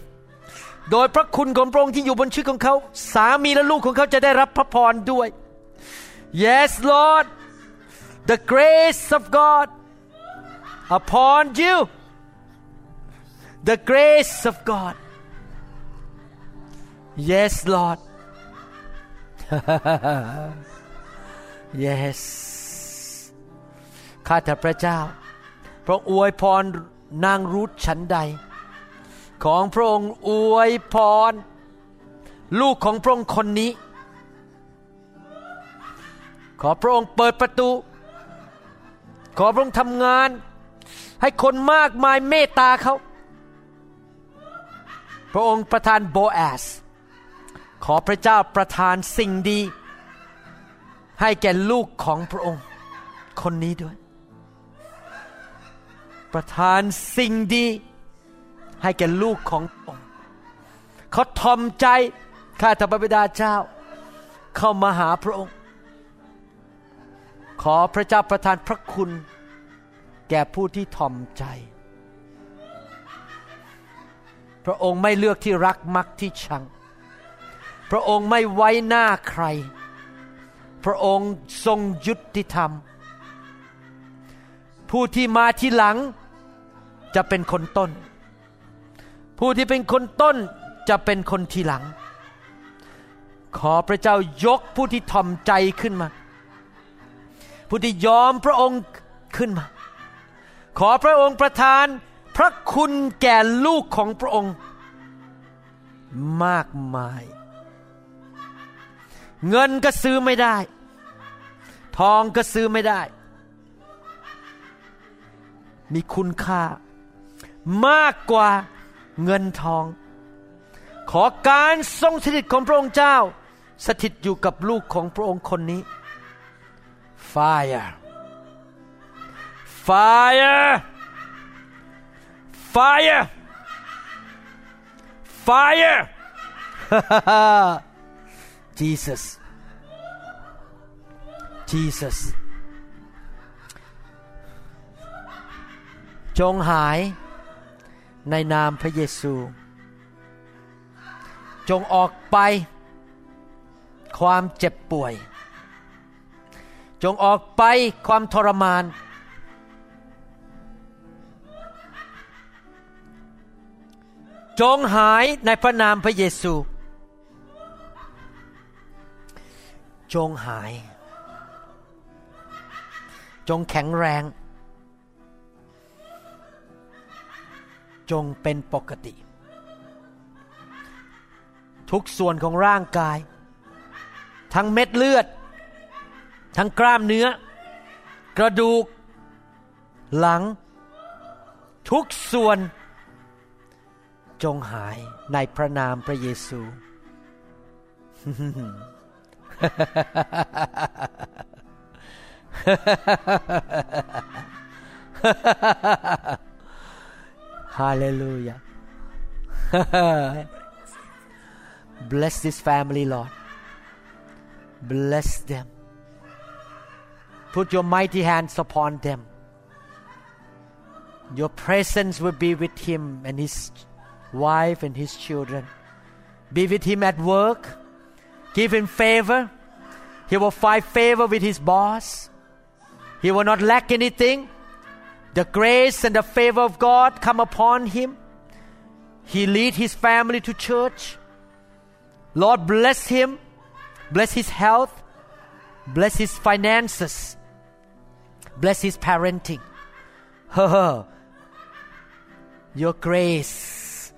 โดยพระคุณของพระองค์ที่อยู่บนชีวิตของเขา สามีและลูกของเขาจะได้รับพระพรด้วย Yes Lord the grace of God upon you the grace of God Yes Lord yes ข้าแต่พระเจ้า พระอวยพรนางรูธฉันใด ของพระองค์อวยพร ลูกของพระองค์คนนี้ ขอพระองค์เปิดประตู ขอพระองค์ทำงาน ให้คนมากมายเมตตาเขา พระองค์ประทานโบแอส ขอพระเจ้าประทานสิ่งดี ให้แก่ลูกของพระองค์ คนนี้ด้วย ประทานสิ่งดี ให้แก่ลูกของพระองค์ เขาทอมใจข้าแต่พระบิดาเจ้า เข้ามาหาพระองค์ ขอพระเจ้าประทานพระคุณ แก่ผู้ที่ทอมใจ พระองค์ไม่เลือกที่รักมักที่ชัง พระองค์ไม่ไว้หน้าใคร พระองค์ทรงยุติธรรม ผู้ที่มาที่หลังจะเป็นคนต้น ผู้ที่เป็นคนต้นจะเป็นคนทีหลัง ขอพระเจ้ายกผู้ที่ทอมใจขึ้นมา ผู้ที่ยอมพระองค์ขึ้นมา ขอพระองค์ประทานพระคุณแก่ลูกของพระองค์ มากมาย เงินก็ซื้อไม่ได้ ทองก็ซื้อไม่ได้ มีคุณค่า มากกว่าเงินทอง ขอการทรงสถิตของพระองค์เจ้า สถิตอยู่กับลูกของพระองค์คนนี้ Fire Fire Fire Fire Jesus Jesus จงหายในนามพระเยซู จงออกไปความเจ็บป่วย จงออกไปความทรมาน จงหายในพระนามพระเยซู จงหาย จงแข็งแรง จงเป็นปกติ ทุกส่วนของร่างกาย ทั้งเม็ดเลือด ทั้งกล้ามเนื้อ กระดูก หลัง ทุกส่วนจงหายในพระนามพระเยซู Hallelujah. Bless this family, Lord. Bless them. Put your mighty hands upon them. Your presence will be with him and his wife and his children. Be with him at work. Give him favor. He will find favor with his boss. He will not lack anything. The grace and the favor of God come upon him. He lead his family to church. Lord bless him. Bless his health. Bless his finances. Bless his parenting. Your grace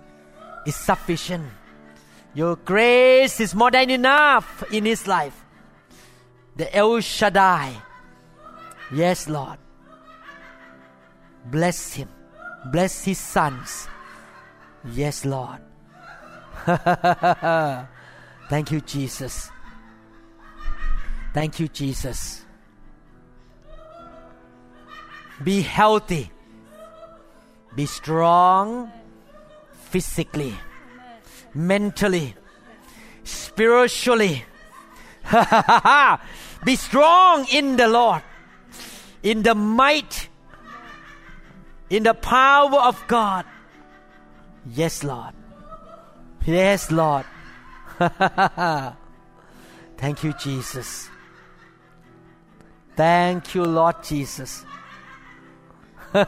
is sufficient. Your grace is more than enough in his life. The El Shaddai. Yes, Lord. Bless him. Bless his sons. Yes, Lord. Thank you, Jesus. Thank you, Jesus. Be healthy. Be strong physically, mentally, spiritually. Be strong in the Lord, in the might, in the power of God. Yes, Lord. Yes, Lord. Thank you, Jesus. Thank you, Lord Jesus.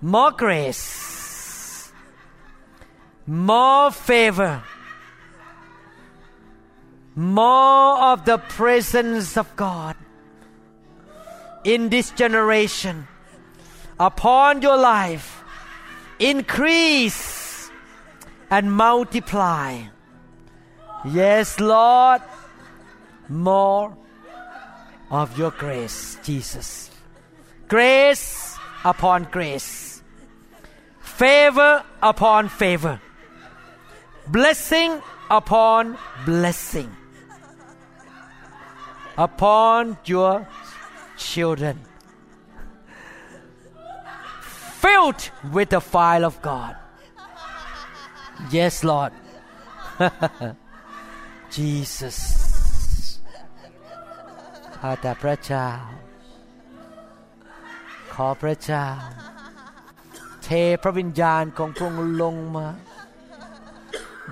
more grace, more favor, more of the presence of God in this generation upon your life. Increase and multiply. Yes, Lord, more of your grace, Jesus. Grace upon grace. Favor upon favor Blessing upon blessing. Upon your children. Filled with the fire of God. Yes, Lord. Jesus. ข้าแต่พระเจ้า ขอพระเจ้า เทพระวิญญาณของพระองค์ลงมา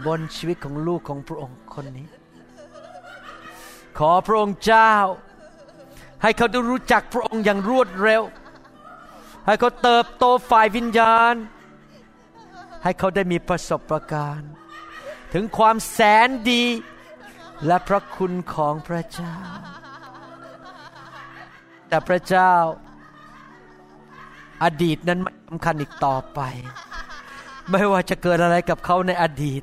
บนชีวิตของลูกของพระองค์คนนี้ ขอพระองค์เจ้า ให้เขาได้รู้จักพระองค์อย่างรวดเร็ว ให้เขาเติบโตฝ่ายวิญญาณ ให้เขาได้มีประสบะการณ์ ถึงความแสนดีและพระคุณของพระเจ้า แต่พระเจ้า อดีตนั้นไม่สำคัญอีกต่อไป ไม่ว่าจะเกิดอะไรกับเขาในอดีต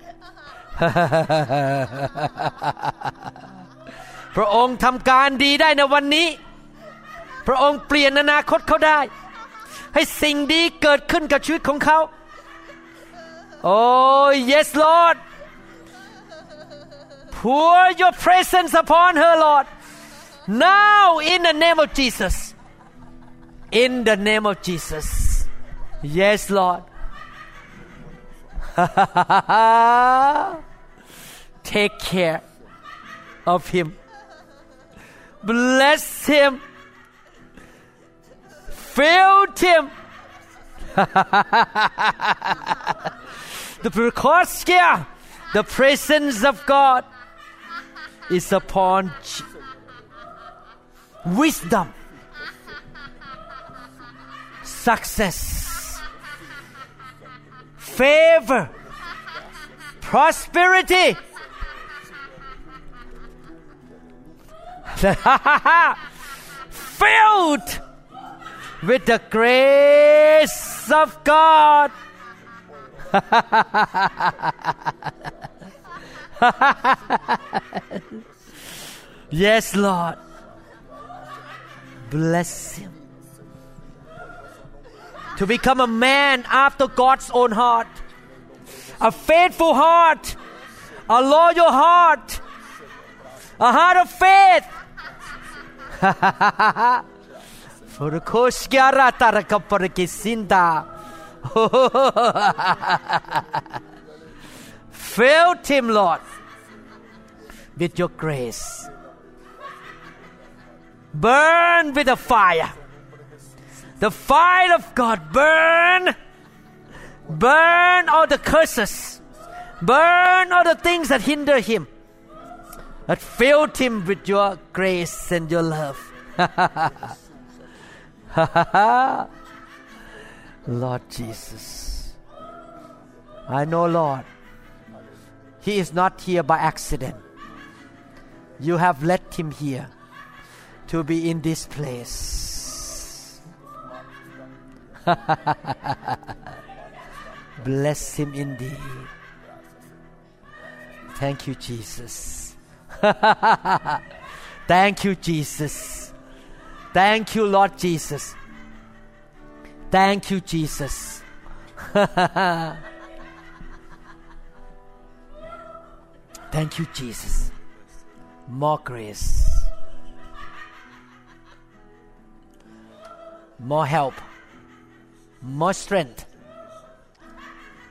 พระองค์ทำการดีได้ในวันนี้ พระองค์เปลี่ยนอนาคตเขาได้ ให้สิ่งดีเกิดขึ้นกับชีวิตของเขา โอ้ yes Lord pour your presence upon her Lord now in the name of Jesus in the name of Jesus yes Lord take care of him. Bless him. Fill him. The Prokoskia, the presence of God is upon wisdom, success, favor, prosperity. Filled with the grace of God. yes, Lord. Bless him. To become a man after God's own heart, a faithful heart, a loyal heart, a heart of faith. Fill him, Lord, with your grace. Burn with the fire. The fire of God burn. Burn all the curses. Burn all the things that hinder him. That filled him with your grace and your love. Lord Jesus. I know, Lord, He is not here by accident. You have led Him here to be in this place. Bless Him indeed. Thank you, Jesus. Thank you, Jesus. Thank you, Lord Jesus. Thank you, Jesus. Thank you, Jesus. More grace, more help, more strength,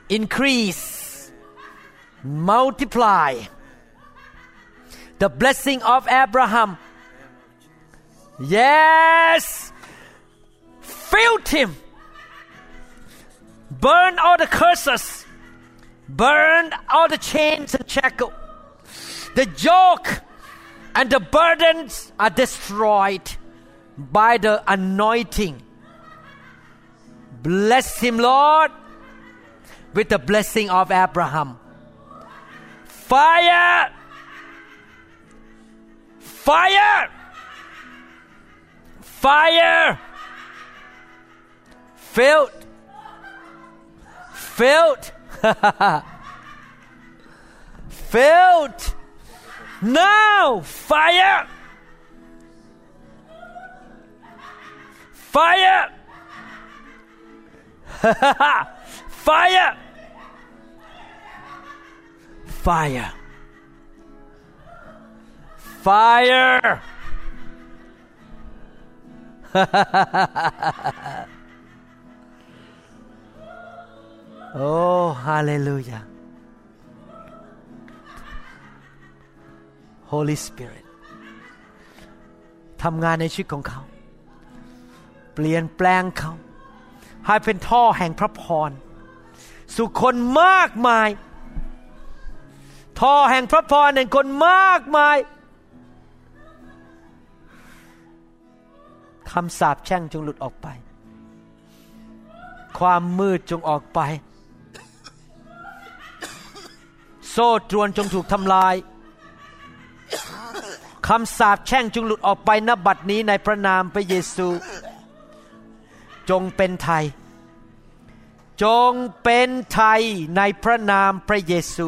increase, multiply. The blessing of Abraham. Yes, filled him. Burn all the curses. Burn all the chains and shackles. The yoke and the burdens are destroyed by the anointing. Bless him, Lord, with the blessing of Abraham. Fire! Fire! Fire! Filled filled filled now! Fire! Fire! Fire! Fire fire Oh, hallelujah. Holy Spirit ทำงานในชีวิตของเขา เปลี่ยนแปลงเขา ให้เป็นท่อแห่งพระพร สู่คนมากมาย ท่อแห่งพระพรแห่งคนมากมาย คำสาปแช่งจงหลุดออกไป ความมืดจงออกไป โซ่ตรวนจงถูกทำลายคำสาปแช่งจงหลุดออกไปนบัดนี้ในพระนามพระเยซู จงเป็นไทย จงเป็นไทยในพระนามพระเยซู